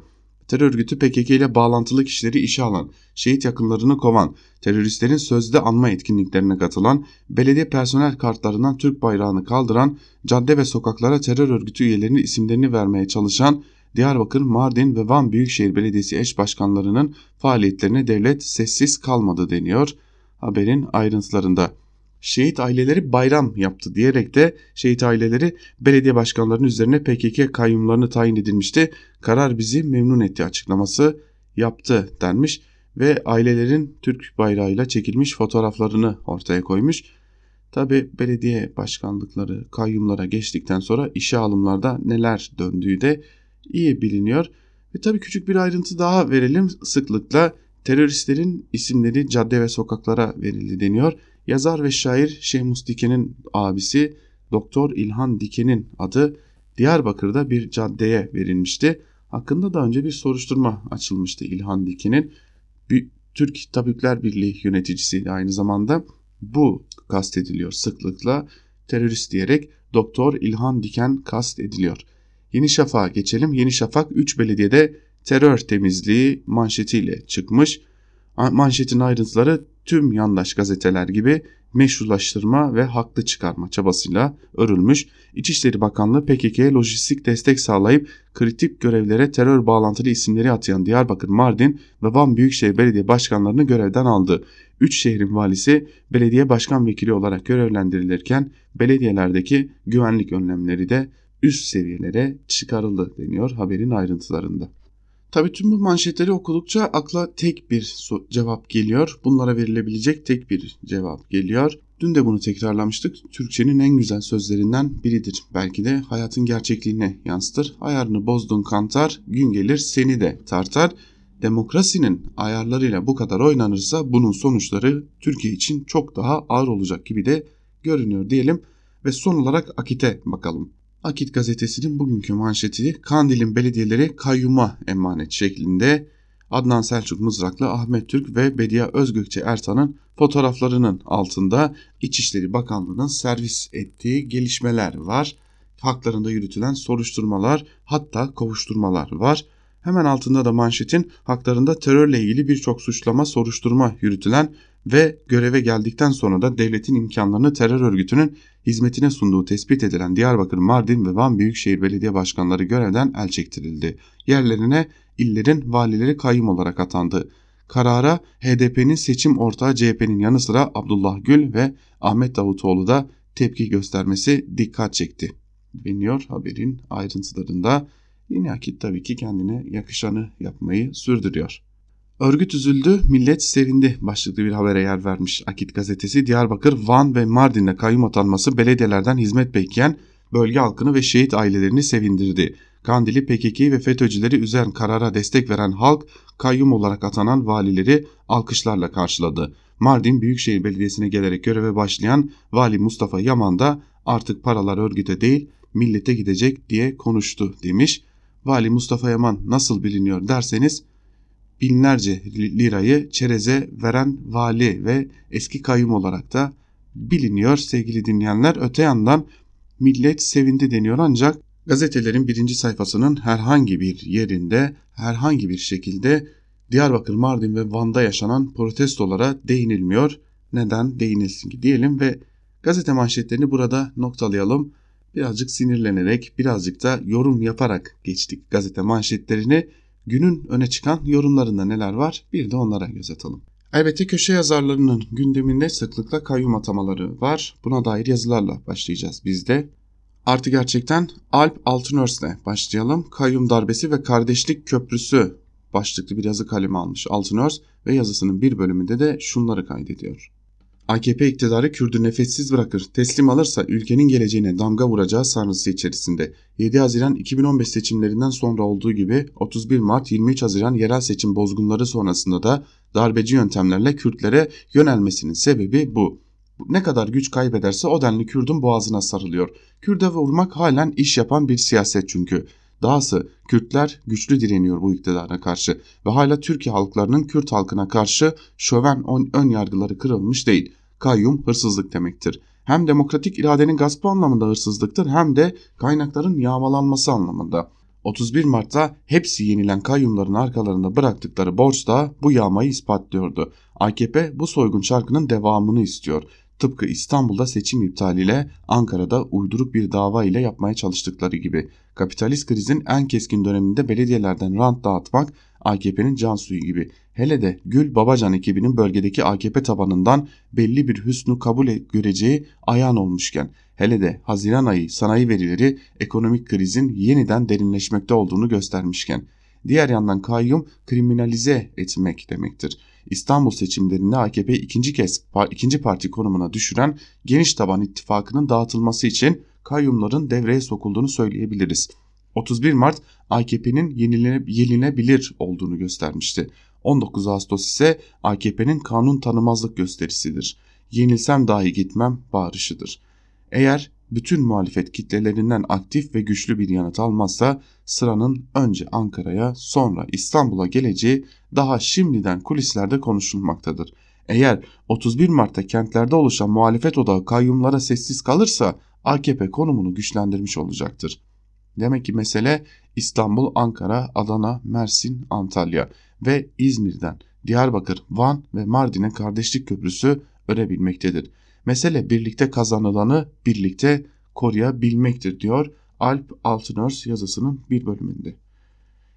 Terör örgütü PKK ile bağlantılı kişileri işe alan, şehit yakınlarını kovan, teröristlerin sözde anma etkinliklerine katılan, belediye personel kartlarından Türk bayrağını kaldıran, cadde ve sokaklara terör örgütü üyelerinin isimlerini vermeye çalışan, Diyarbakır, Mardin ve Van Büyükşehir Belediyesi eş başkanlarının faaliyetlerine devlet sessiz kalmadı deniyor haberin ayrıntılarında. Şehit aileleri bayram yaptı diyerek de şehit aileleri belediye başkanlarının üzerine PKK kayyumlarını tayin edilmişti. Karar bizi memnun etti açıklaması yaptı denmiş ve ailelerin Türk bayrağıyla çekilmiş fotoğraflarını ortaya koymuş. Tabi belediye başkanlıkları kayyumlara geçtikten sonra işe alımlarda neler döndüğü de iyi biliniyor. Ve tabi küçük bir ayrıntı daha verelim sıklıkla teröristlerin isimleri cadde ve sokaklara verildi deniyor. Yazar ve şair Şemus Diken'in abisi Doktor İlhan Diken'in adı Diyarbakır'da bir caddeye verilmişti. Hakkında da önce bir soruşturma açılmıştı İlhan Diken'in. Türk Tabipler Birliği yöneticisiydi aynı zamanda. Bu kastediliyor sıklıkla terörist diyerek Doktor İlhan Diken kast ediliyor. Yeni Şafak'a geçelim. Yeni Şafak 3 belediyede terör temizliği manşetiyle çıkmış. Manşetin ayrıntıları tüm yandaş gazeteler gibi meşrulaştırma ve haklı çıkarma çabasıyla örülmüş. İçişleri Bakanlığı PKK'ye lojistik destek sağlayıp kritik görevlere terör bağlantılı isimleri atayan Diyarbakır, Mardin ve Van Büyükşehir Belediye Başkanlarını görevden aldı. Üç şehrin valisi belediye başkan vekili olarak görevlendirilirken belediyelerdeki güvenlik önlemleri de üst seviyelere çıkarıldı deniyor haberin ayrıntılarında. Tabii tüm bu manşetleri okudukça akla tek bir cevap geliyor. Bunlara verilebilecek tek bir cevap geliyor. Dün de bunu tekrarlamıştık. Türkçenin en güzel sözlerinden biridir. Belki de hayatın gerçekliğine yansıtır. Ayarını bozdun kantar, gün gelir seni de tartar. Demokrasinin ayarlarıyla bu kadar oynanırsa bunun sonuçları Türkiye için çok daha ağır olacak gibi de görünüyor diyelim. Ve son olarak Akit'e bakalım. Akit gazetesinin bugünkü manşeti Kandil'in belediyeleri kayyuma emanet şeklinde Adnan Selçuk Mızraklı, Ahmet Türk ve Bediye Özgökçe Ertan'ın fotoğraflarının altında İçişleri Bakanlığı'nın servis ettiği gelişmeler var. Haklarında yürütülen soruşturmalar hatta kovuşturmalar var. Hemen altında da manşetin haklarında terörle ilgili birçok suçlama soruşturma yürütülen ve göreve geldikten sonra da devletin imkanlarını terör örgütünün hizmetine sunduğu tespit edilen Diyarbakır, Mardin ve Van Büyükşehir Belediye Başkanları görevden el çektirildi. Yerlerine illerin valileri kayyum olarak atandı. Karara HDP'nin seçim ortağı CHP'nin yanı sıra Abdullah Gül ve Ahmet Davutoğlu da tepki göstermesi dikkat çekti. Deniyor haberin ayrıntılarında. Yine akit tabii ki kendine yakışanı yapmayı sürdürüyor. Örgüt üzüldü, millet sevindi başlıklı bir habere yer vermiş Akit gazetesi. Diyarbakır, Van ve Mardin'de kayyum atanması belediyelerden hizmet bekleyen bölge halkını ve şehit ailelerini sevindirdi. Kandili PKK ve FETÖ'cüleri üzen karara destek veren halk kayyum olarak atanan valileri alkışlarla karşıladı. Mardin Büyükşehir Belediyesi'ne gelerek göreve başlayan Vali Mustafa Yaman da artık paralar örgüte değil millete gidecek diye konuştu demiş. Vali Mustafa Yaman nasıl biliniyor derseniz binlerce lirayı çereze veren vali ve eski kayyum olarak da biliniyor sevgili dinleyenler. Öte yandan millet sevindi deniyor ancak gazetelerin birinci sayfasının herhangi bir yerinde herhangi bir şekilde Diyarbakır, Mardin ve Van'da yaşanan protestolara değinilmiyor. Neden değinilsin ki diyelim ve gazete manşetlerini burada noktalayalım. Birazcık sinirlenerek birazcık da yorum yaparak geçtik gazete manşetlerini günün öne çıkan yorumlarında neler var bir de onlara göz atalım. Elbette köşe yazarlarının gündeminde sıklıkla kayyum atamaları var. Buna dair yazılarla başlayacağız biz de. Artı gerçekten Alp Altınörs'le başlayalım. Kayyum darbesi ve kardeşlik köprüsü başlıklı bir yazı kalemi almış Altınörs ve yazısının bir bölümünde de şunları kaydediyor. AKP iktidarı Kürdü nefessiz bırakır, teslim alırsa ülkenin geleceğine damga vuracağı sanrısı içerisinde. 7 Haziran 2015 seçimlerinden sonra olduğu gibi 31 Mart 23 Haziran yerel seçim bozgunları sonrasında da darbeci yöntemlerle Kürtlere yönelmesinin sebebi bu. Ne kadar güç kaybederse o denli Kürdün boğazına sarılıyor. Kürde vurmak halen iş yapan bir siyaset çünkü. Dahası Kürtler güçlü direniyor bu iktidara karşı ve hala Türkiye halklarının Kürt halkına karşı şöven ön yargıları kırılmış değil. Kayyum hırsızlık demektir. Hem demokratik iradenin gaspı anlamında hırsızlıktır hem de kaynakların yağmalanması anlamında. 31 Mart'ta hepsi yenilen kayyumların arkalarında bıraktıkları borç da bu yağmayı ispatlıyordu. AKP bu soygun şarkının devamını istiyor. Tıpkı İstanbul'da seçim iptaliyle Ankara'da uyduruk bir dava ile yapmaya çalıştıkları gibi kapitalist krizin en keskin döneminde belediyelerden rant dağıtmak AKP'nin can suyu gibi. Hele de Gül Babacan ekibinin bölgedeki AKP tabanından belli bir hüsnü kabul göreceği ayağın olmuşken hele de Haziran ayı sanayi verileri ekonomik krizin yeniden derinleşmekte olduğunu göstermişken diğer yandan kayyum kriminalize etmek demektir. İstanbul seçimlerinde AKP ikinci kez ikinci parti konumuna düşüren geniş taban ittifakının dağıtılması için kayyumların devreye sokulduğunu söyleyebiliriz. 31 Mart AKP'nin yenilebilir olduğunu göstermişti. 19 Ağustos ise AKP'nin kanun tanımazlık gösterisidir. Yenilsem dahi gitmem bağırışıdır. Eğer bütün muhalefet kitlelerinden aktif ve güçlü bir yanıt almazsa sıranın önce Ankara'ya sonra İstanbul'a geleceği daha şimdiden kulislerde konuşulmaktadır. Eğer 31 Mart'ta kentlerde oluşan muhalefet odağı kayyumlara sessiz kalırsa AKP konumunu güçlendirmiş olacaktır. Demek ki mesele İstanbul, Ankara, Adana, Mersin, Antalya ve İzmir'den Diyarbakır, Van ve Mardin'e kardeşlik köprüsü örebilmektedir. Mesele birlikte kazanılanı birlikte koruyabilmektir diyor Alp Altınörs yazısının bir bölümünde.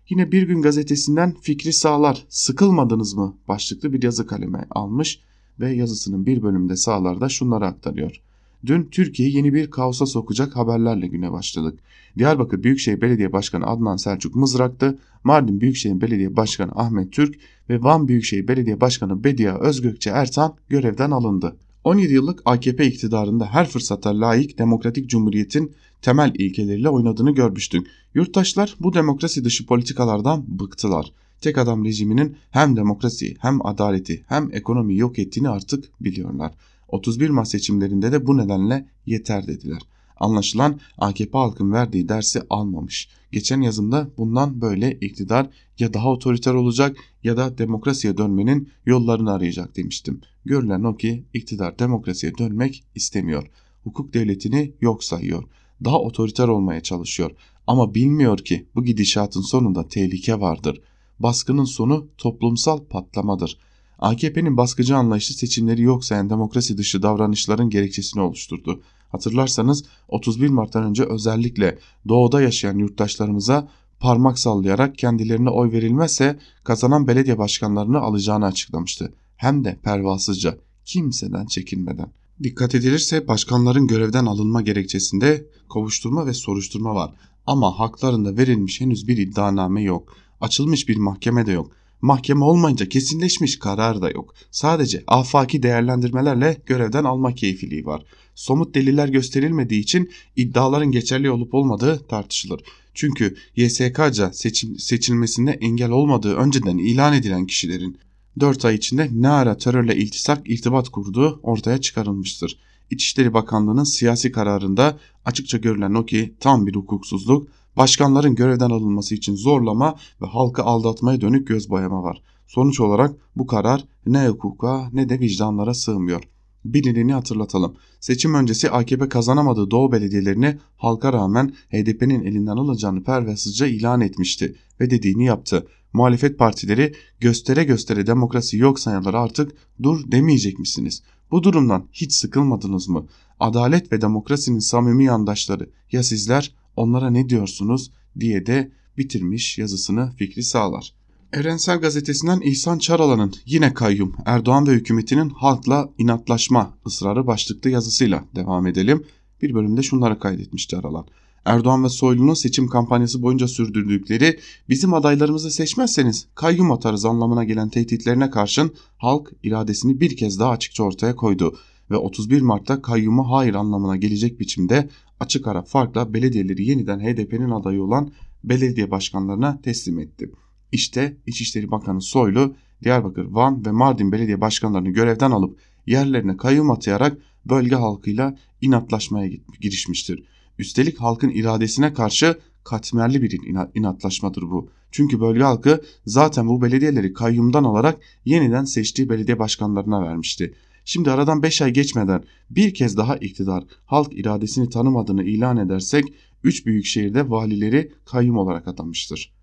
Yine Bir Gün gazetesinden Fikri Sağlar sıkılmadınız mı başlıklı bir yazı kaleme almış ve yazısının bir bölümünde Sağlar da şunları aktarıyor. Dün Türkiye'yi yeni bir kaosa sokacak haberlerle güne başladık. Diyarbakır Büyükşehir Belediye Başkanı Adnan Selçuk Mızrak'tı, Mardin Büyükşehir Belediye Başkanı Ahmet Türk ve Van Büyükşehir Belediye Başkanı Bediye Özgökçe Ertan görevden alındı. 17 yıllık AKP iktidarında her fırsata layık demokratik cumhuriyetin temel ilkeleriyle oynadığını görmüştük. Yurttaşlar bu demokrasi dışı politikalardan bıktılar. Tek adam rejiminin hem demokrasi hem adaleti hem ekonomiyi yok ettiğini artık biliyorlar. 31 Mart seçimlerinde de bu nedenle yeter dediler. Anlaşılan AKP halkın verdiği dersi almamış. Geçen yazımda bundan böyle iktidar ya daha otoriter olacak ya da demokrasiye dönmenin yollarını arayacak demiştim. Görülen o ki iktidar demokrasiye dönmek istemiyor. Hukuk devletini yok sayıyor. Daha otoriter olmaya çalışıyor. Ama bilmiyor ki bu gidişatın sonunda tehlike vardır. Baskının sonu toplumsal patlamadır. AKP'nin baskıcı anlayışı seçimleri yok sayan demokrasi dışı davranışların gerekçesini oluşturdu. Hatırlarsanız 31 Mart'tan önce özellikle doğuda yaşayan yurttaşlarımıza parmak sallayarak kendilerine oy verilmezse kazanan belediye başkanlarını alacağını açıklamıştı. Hem de pervasızca, kimseden çekinmeden. Dikkat edilirse başkanların görevden alınma gerekçesinde kovuşturma ve soruşturma var. Ama haklarında verilmiş henüz bir iddianame yok. Açılmış bir mahkeme de yok. Mahkeme olmayınca kesinleşmiş karar da yok. Sadece afaki değerlendirmelerle görevden alma keyfiliği var. Somut deliller gösterilmediği için iddiaların geçerli olup olmadığı tartışılır. Çünkü YSK'ca seçim, seçilmesinde engel olmadığı önceden ilan edilen kişilerin 4 ay içinde ne ara terörle iltisak irtibat kurduğu ortaya çıkarılmıştır. İçişleri Bakanlığı'nın siyasi kararında açıkça görülen o ki tam bir hukuksuzluk, başkanların görevden alınması için zorlama ve halkı aldatmaya dönük göz boyama var. Sonuç olarak bu karar ne hukuka ne de vicdanlara sığmıyor. Bilineni hatırlatalım. Seçim öncesi AKP kazanamadığı Doğu belediyelerini halka rağmen HDP'nin elinden alacağını pervasızca ilan etmişti ve dediğini yaptı. Muhalefet partileri göstere göstere demokrasi yok sayanlara artık dur demeyecek misiniz? Bu durumdan hiç sıkılmadınız mı? Adalet ve demokrasinin samimi yandaşları ya sizler onlara ne diyorsunuz diye de bitirmiş yazısını Fikri Sağlar. Evrensel Gazetesi'nden İhsan Çaralan'ın yine kayyum Erdoğan ve hükümetinin halkla inatlaşma ısrarı başlıklı yazısıyla devam edelim. Bir bölümde şunları kaydetmiş Çaralan. Erdoğan ve Soylu'nun seçim kampanyası boyunca sürdürdükleri bizim adaylarımızı seçmezseniz kayyum atarız anlamına gelen tehditlerine karşın halk iradesini bir kez daha açıkça ortaya koydu ve 31 Mart'ta kayyuma hayır anlamına gelecek biçimde açık ara farkla belediyeleri yeniden HDP'nin adayı olan belediye başkanlarına teslim etti. İşte İçişleri Bakanı Soylu Diyarbakır, Van ve Mardin belediye başkanlarını görevden alıp yerlerine kayyum atayarak bölge halkıyla inatlaşmaya girişmiştir. Üstelik halkın iradesine karşı katmerli bir inatlaşmadır bu. Çünkü bölge halkı zaten bu belediyeleri kayyumdan alarak yeniden seçtiği belediye başkanlarına vermişti. Şimdi aradan 5 ay geçmeden bir kez daha iktidar halk iradesini tanımadığını ilan edersek 3 büyük şehirde valileri kayyum olarak atamıştır.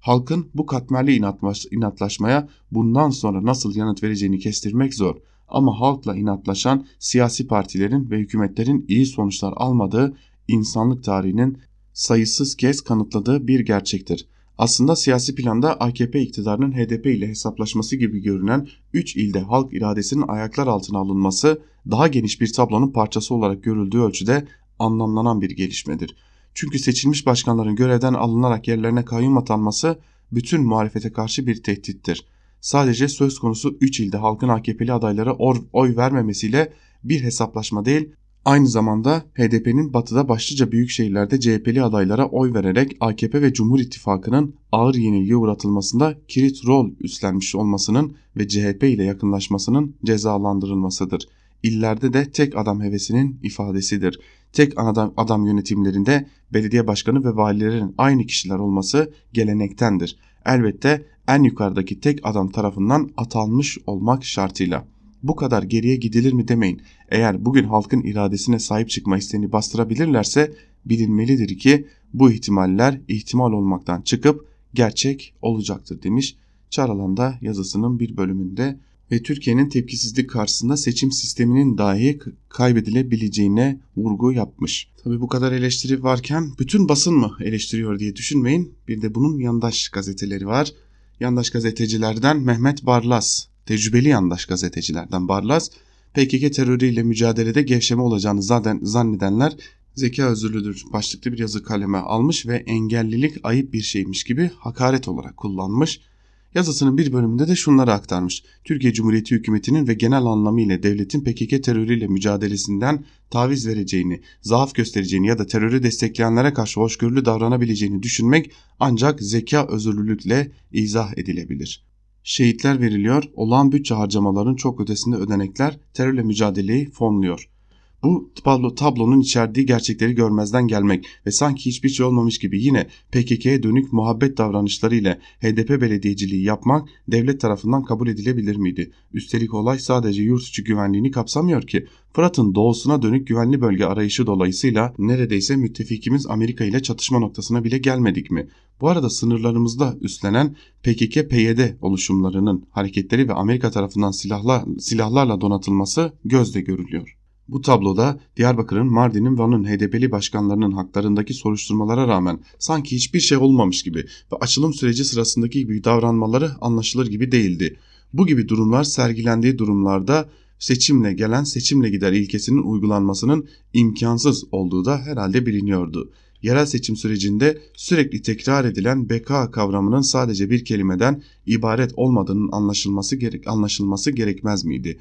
Halkın bu katmerli inatlaşmaya bundan sonra nasıl yanıt vereceğini kestirmek zor. Ama halkla inatlaşan siyasi partilerin ve hükümetlerin iyi sonuçlar almadığı insanlık tarihinin sayısız kez kanıtladığı bir gerçektir. Aslında siyasi planda AKP iktidarının HDP ile hesaplaşması gibi görünen 3 ilde halk iradesinin ayaklar altına alınması daha geniş bir tablonun parçası olarak görüldüğü ölçüde anlamlanan bir gelişmedir. Çünkü seçilmiş başkanların görevden alınarak yerlerine kayyum atanması bütün muhalefete karşı bir tehdittir. Sadece söz konusu 3 ilde halkın AKP'li adaylara oy vermemesiyle bir hesaplaşma değil, aynı zamanda HDP'nin batıda başlıca büyük şehirlerde CHP'li adaylara oy vererek AKP ve Cumhur İttifakı'nın ağır yenilgiye uğratılmasında kilit rol üstlenmiş olmasının ve CHP ile yakınlaşmasının cezalandırılmasıdır. İllerde de tek adam hevesinin ifadesidir. Tek adam, adam yönetimlerinde belediye başkanı ve valilerin aynı kişiler olması gelenektendir. Elbette en yukarıdaki tek adam tarafından atanmış olmak şartıyla. Bu kadar geriye gidilir mi demeyin. Eğer bugün halkın iradesine sahip çıkma isteğini bastırabilirlerse bilinmelidir ki bu ihtimaller ihtimal olmaktan çıkıp gerçek olacaktır demiş Çaralan'da yazısının bir bölümünde ve Türkiye'nin tepkisizlik karşısında seçim sisteminin dahi kaybedilebileceğine vurgu yapmış. Tabi bu kadar eleştiri varken bütün basın mı eleştiriyor diye düşünmeyin. Bir de bunun yandaş gazeteleri var. Yandaş gazetecilerden Mehmet Barlas, tecrübeli yandaş gazetecilerden Barlas, PKK terörüyle mücadelede gevşeme olacağını zaten zannedenler zeka özürlüdür başlıklı bir yazı kaleme almış ve engellilik ayıp bir şeymiş gibi hakaret olarak kullanmış. Yazısının bir bölümünde de şunları aktarmış. Türkiye Cumhuriyeti hükümetinin ve genel anlamıyla devletin PKK terörüyle mücadelesinden taviz vereceğini, zaaf göstereceğini ya da terörü destekleyenlere karşı hoşgörülü davranabileceğini düşünmek ancak zeka özürlülükle izah edilebilir. Şehitler veriliyor, olağan bütçe harcamaların çok ötesinde ödenekler terörle mücadeleyi fonluyor. Bu tablo, tablonun içerdiği gerçekleri görmezden gelmek ve sanki hiçbir şey olmamış gibi yine PKK'ye dönük muhabbet davranışları ile HDP belediyeciliği yapmak devlet tarafından kabul edilebilir miydi? Üstelik olay sadece yurt içi güvenliğini kapsamıyor ki. Fırat'ın doğusuna dönük güvenli bölge arayışı dolayısıyla neredeyse müttefikimiz Amerika ile çatışma noktasına bile gelmedik mi? Bu arada sınırlarımızda üstlenen PKK-PYD oluşumlarının hareketleri ve Amerika tarafından silahlar, silahlarla donatılması gözle görülüyor. Bu tabloda Diyarbakır'ın, Mardin'in, Van'ın HDP'li başkanlarının haklarındaki soruşturmalara rağmen sanki hiçbir şey olmamış gibi ve açılım süreci sırasındaki gibi davranmaları anlaşılır gibi değildi. Bu gibi durumlar sergilendiği durumlarda seçimle gelen seçimle gider ilkesinin uygulanmasının imkansız olduğu da herhalde biliniyordu. Yerel seçim sürecinde sürekli tekrar edilen beka kavramının sadece bir kelimeden ibaret olmadığının anlaşılması gerek anlaşılması gerekmez miydi?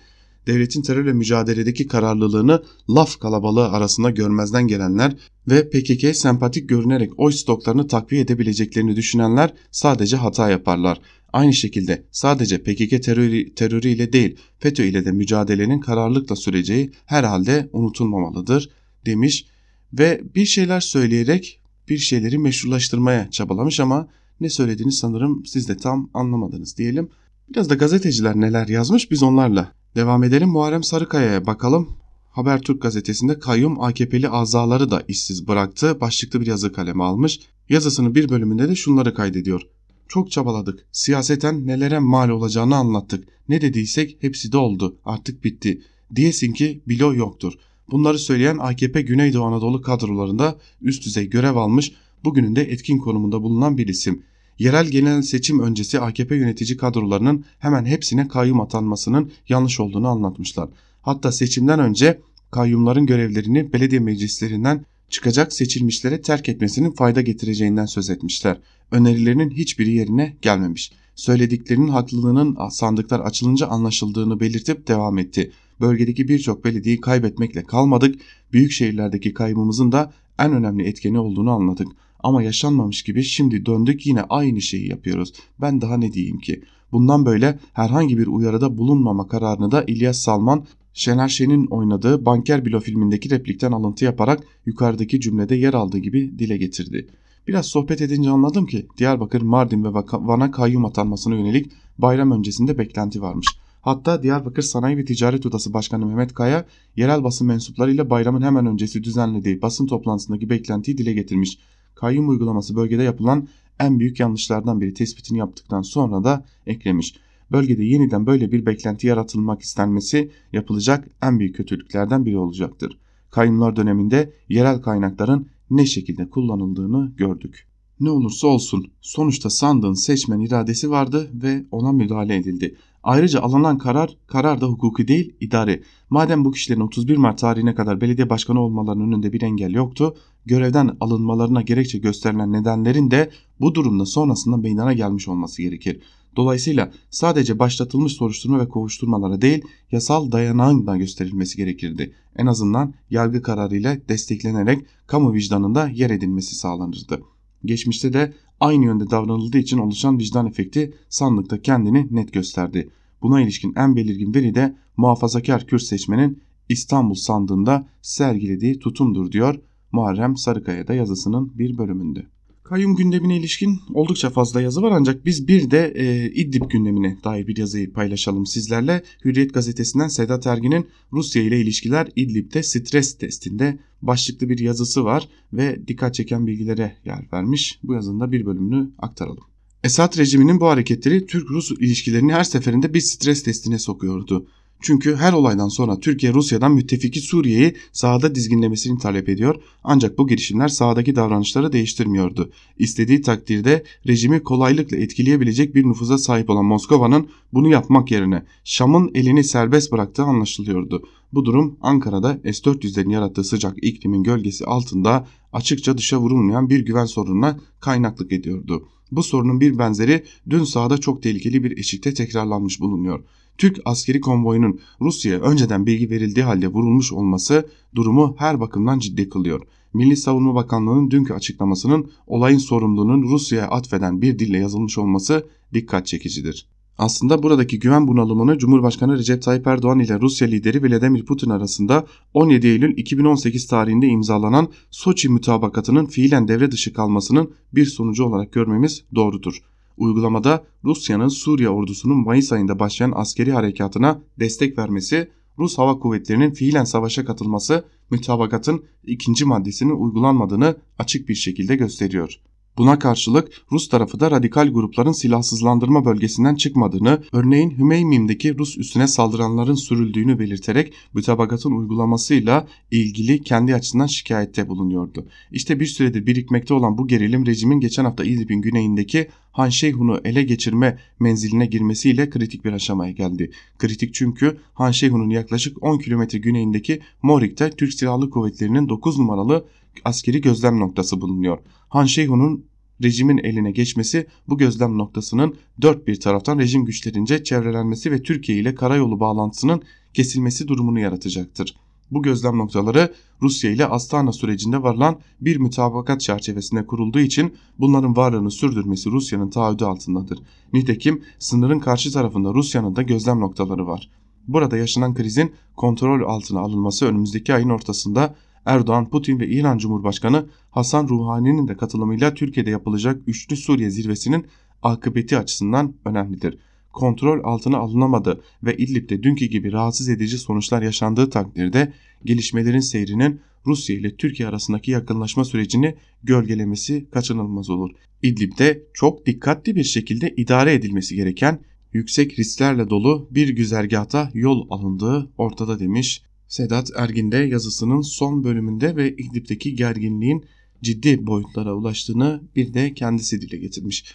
Devletin terörle mücadeledeki kararlılığını laf kalabalığı arasında görmezden gelenler ve PKK sempatik görünerek oy stoklarını takviye edebileceklerini düşünenler sadece hata yaparlar. Aynı şekilde sadece PKK terörü, terörü değil FETÖ ile de mücadelenin kararlılıkla süreceği herhalde unutulmamalıdır demiş ve bir şeyler söyleyerek bir şeyleri meşrulaştırmaya çabalamış ama ne söylediğini sanırım siz de tam anlamadınız diyelim. Biraz da gazeteciler neler yazmış biz onlarla Devam edelim Muharrem Sarıkaya'ya bakalım. Habertürk gazetesinde kayyum AKP'li azaları da işsiz bıraktı. Başlıklı bir yazı kaleme almış. Yazısının bir bölümünde de şunları kaydediyor. Çok çabaladık. Siyaseten nelere mal olacağını anlattık. Ne dediysek hepsi de oldu. Artık bitti. Diyesin ki bilo yoktur. Bunları söyleyen AKP Güneydoğu Anadolu kadrolarında üst düzey görev almış, bugünün de etkin konumunda bulunan bir isim yerel genel seçim öncesi AKP yönetici kadrolarının hemen hepsine kayyum atanmasının yanlış olduğunu anlatmışlar. Hatta seçimden önce kayyumların görevlerini belediye meclislerinden çıkacak seçilmişlere terk etmesinin fayda getireceğinden söz etmişler. Önerilerinin hiçbiri yerine gelmemiş. Söylediklerinin haklılığının sandıklar açılınca anlaşıldığını belirtip devam etti. Bölgedeki birçok belediyeyi kaybetmekle kalmadık, büyük şehirlerdeki kaybımızın da en önemli etkeni olduğunu anladık. Ama yaşanmamış gibi şimdi döndük yine aynı şeyi yapıyoruz. Ben daha ne diyeyim ki? Bundan böyle herhangi bir uyarıda bulunmama kararını da İlyas Salman Şener Şen'in oynadığı Banker Bilo filmindeki replikten alıntı yaparak yukarıdaki cümlede yer aldığı gibi dile getirdi. Biraz sohbet edince anladım ki Diyarbakır, Mardin ve Van'a kayyum atanmasına yönelik bayram öncesinde beklenti varmış. Hatta Diyarbakır Sanayi ve Ticaret Odası Başkanı Mehmet Kaya, yerel basın mensuplarıyla bayramın hemen öncesi düzenlediği basın toplantısındaki beklentiyi dile getirmiş. Kayyum uygulaması bölgede yapılan en büyük yanlışlardan biri tespitini yaptıktan sonra da eklemiş. Bölgede yeniden böyle bir beklenti yaratılmak istenmesi yapılacak en büyük kötülüklerden biri olacaktır. Kayyumlar döneminde yerel kaynakların ne şekilde kullanıldığını gördük. Ne olursa olsun sonuçta sandığın seçmen iradesi vardı ve ona müdahale edildi. Ayrıca alınan karar, karar da hukuki değil idari. Madem bu kişilerin 31 Mart tarihine kadar belediye başkanı olmalarının önünde bir engel yoktu, görevden alınmalarına gerekçe gösterilen nedenlerin de bu durumda sonrasında meydana gelmiş olması gerekir. Dolayısıyla sadece başlatılmış soruşturma ve kovuşturmalara değil yasal dayanağın da gösterilmesi gerekirdi. En azından yargı kararıyla desteklenerek kamu vicdanında yer edilmesi sağlanırdı. Geçmişte de aynı yönde davranıldığı için oluşan vicdan efekti sandıkta kendini net gösterdi. Buna ilişkin en belirgin veri de muhafazakar Kürt seçmenin İstanbul sandığında sergilediği tutumdur diyor Muharrem Sarıkaya'da yazısının bir bölümünde. Kayyum gündemine ilişkin oldukça fazla yazı var ancak biz bir de e, İdlib gündemine dair bir yazıyı paylaşalım sizlerle. Hürriyet gazetesinden Sedat Ergin'in Rusya ile ilişkiler İdlib'de stres testinde başlıklı bir yazısı var ve dikkat çeken bilgilere yer vermiş. Bu yazında bir bölümünü aktaralım. Esad rejiminin bu hareketleri Türk-Rus ilişkilerini her seferinde bir stres testine sokuyordu. Çünkü her olaydan sonra Türkiye Rusya'dan müttefiki Suriye'yi sahada dizginlemesini talep ediyor ancak bu girişimler sahadaki davranışları değiştirmiyordu. İstediği takdirde rejimi kolaylıkla etkileyebilecek bir nüfuza sahip olan Moskova'nın bunu yapmak yerine Şam'ın elini serbest bıraktığı anlaşılıyordu. Bu durum Ankara'da S-400'lerin yarattığı sıcak iklimin gölgesi altında açıkça dışa vurulmayan bir güven sorununa kaynaklık ediyordu. Bu sorunun bir benzeri dün sahada çok tehlikeli bir eşikte tekrarlanmış bulunuyor. Türk askeri konvoyunun Rusya'ya önceden bilgi verildiği halde vurulmuş olması durumu her bakımdan ciddi kılıyor. Milli Savunma Bakanlığı'nın dünkü açıklamasının olayın sorumluluğunun Rusya'ya atfeden bir dille yazılmış olması dikkat çekicidir. Aslında buradaki güven bunalımını Cumhurbaşkanı Recep Tayyip Erdoğan ile Rusya lideri Vladimir Putin arasında 17 Eylül 2018 tarihinde imzalanan Soçi mütabakatının fiilen devre dışı kalmasının bir sonucu olarak görmemiz doğrudur. Uygulamada Rusya'nın Suriye ordusunun Mayıs ayında başlayan askeri harekatına destek vermesi, Rus Hava Kuvvetleri'nin fiilen savaşa katılması mütabakatın ikinci maddesinin uygulanmadığını açık bir şekilde gösteriyor. Buna karşılık Rus tarafı da radikal grupların silahsızlandırma bölgesinden çıkmadığını, örneğin Hümeymim'deki Rus üstüne saldıranların sürüldüğünü belirterek mütabakatın uygulamasıyla ilgili kendi açısından şikayette bulunuyordu. İşte bir süredir birikmekte olan bu gerilim rejimin geçen hafta İdlib'in güneyindeki Han Şeyhun'u ele geçirme menziline girmesiyle kritik bir aşamaya geldi. Kritik çünkü Han Şeyhun'un yaklaşık 10 kilometre güneyindeki Morik'te Türk Silahlı Kuvvetleri'nin 9 numaralı askeri gözlem noktası bulunuyor. Han Şeyhun'un rejimin eline geçmesi bu gözlem noktasının dört bir taraftan rejim güçlerince çevrelenmesi ve Türkiye ile karayolu bağlantısının kesilmesi durumunu yaratacaktır. Bu gözlem noktaları Rusya ile Astana sürecinde varılan bir mütabakat çerçevesinde kurulduğu için bunların varlığını sürdürmesi Rusya'nın taahhüdü altındadır. Nitekim sınırın karşı tarafında Rusya'nın da gözlem noktaları var. Burada yaşanan krizin kontrol altına alınması önümüzdeki ayın ortasında Erdoğan, Putin ve İran Cumhurbaşkanı Hasan Ruhani'nin de katılımıyla Türkiye'de yapılacak üçlü Suriye zirvesinin akıbeti açısından önemlidir. Kontrol altına alınamadı ve İdlib'de dünkü gibi rahatsız edici sonuçlar yaşandığı takdirde gelişmelerin seyrinin Rusya ile Türkiye arasındaki yakınlaşma sürecini gölgelemesi kaçınılmaz olur. İdlib'de çok dikkatli bir şekilde idare edilmesi gereken yüksek risklerle dolu bir güzergahta yol alındığı ortada demiş Sedat Ergin de yazısının son bölümünde ve İdlib'deki gerginliğin ciddi boyutlara ulaştığını bir de kendisi dile getirmiş.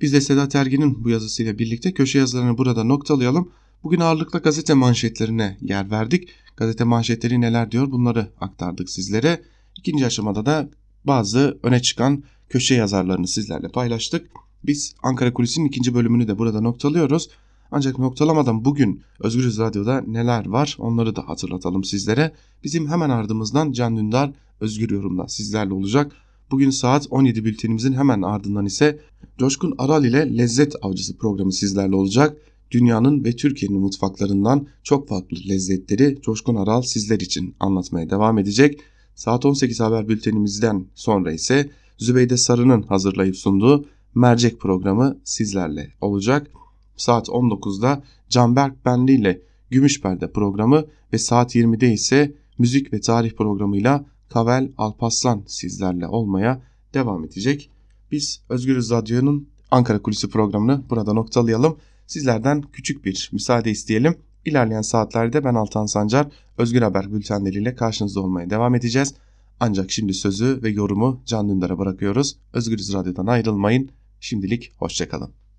Biz de Sedat Ergin'in bu yazısıyla birlikte köşe yazılarını burada noktalayalım. Bugün ağırlıkla gazete manşetlerine yer verdik. Gazete manşetleri neler diyor bunları aktardık sizlere. İkinci aşamada da bazı öne çıkan köşe yazarlarını sizlerle paylaştık. Biz Ankara Kulisi'nin ikinci bölümünü de burada noktalıyoruz. Ancak noktalamadan bugün Özgürüz Radyo'da neler var onları da hatırlatalım sizlere. Bizim hemen ardımızdan Can Dündar Özgür Yorum'da sizlerle olacak. Bugün saat 17 bültenimizin hemen ardından ise Coşkun Aral ile Lezzet Avcısı programı sizlerle olacak. Dünyanın ve Türkiye'nin mutfaklarından çok farklı lezzetleri Coşkun Aral sizler için anlatmaya devam edecek. Saat 18 haber bültenimizden sonra ise Zübeyde Sarı'nın hazırlayıp sunduğu Mercek programı sizlerle olacak. Saat 19'da Canberk Benli ile Gümüşperde programı ve saat 20'de ise müzik ve tarih programıyla Kavel Alpaslan sizlerle olmaya devam edecek. Biz Özgürüz Radyo'nun Ankara Kulisi programını burada noktalayalım. Sizlerden küçük bir müsaade isteyelim. İlerleyen saatlerde ben Altan Sancar Özgür Haber bültenleriyle karşınızda olmaya devam edeceğiz. Ancak şimdi sözü ve yorumu Can Dündar'a bırakıyoruz. Özgürüz Radyo'dan ayrılmayın. Şimdilik hoşçakalın.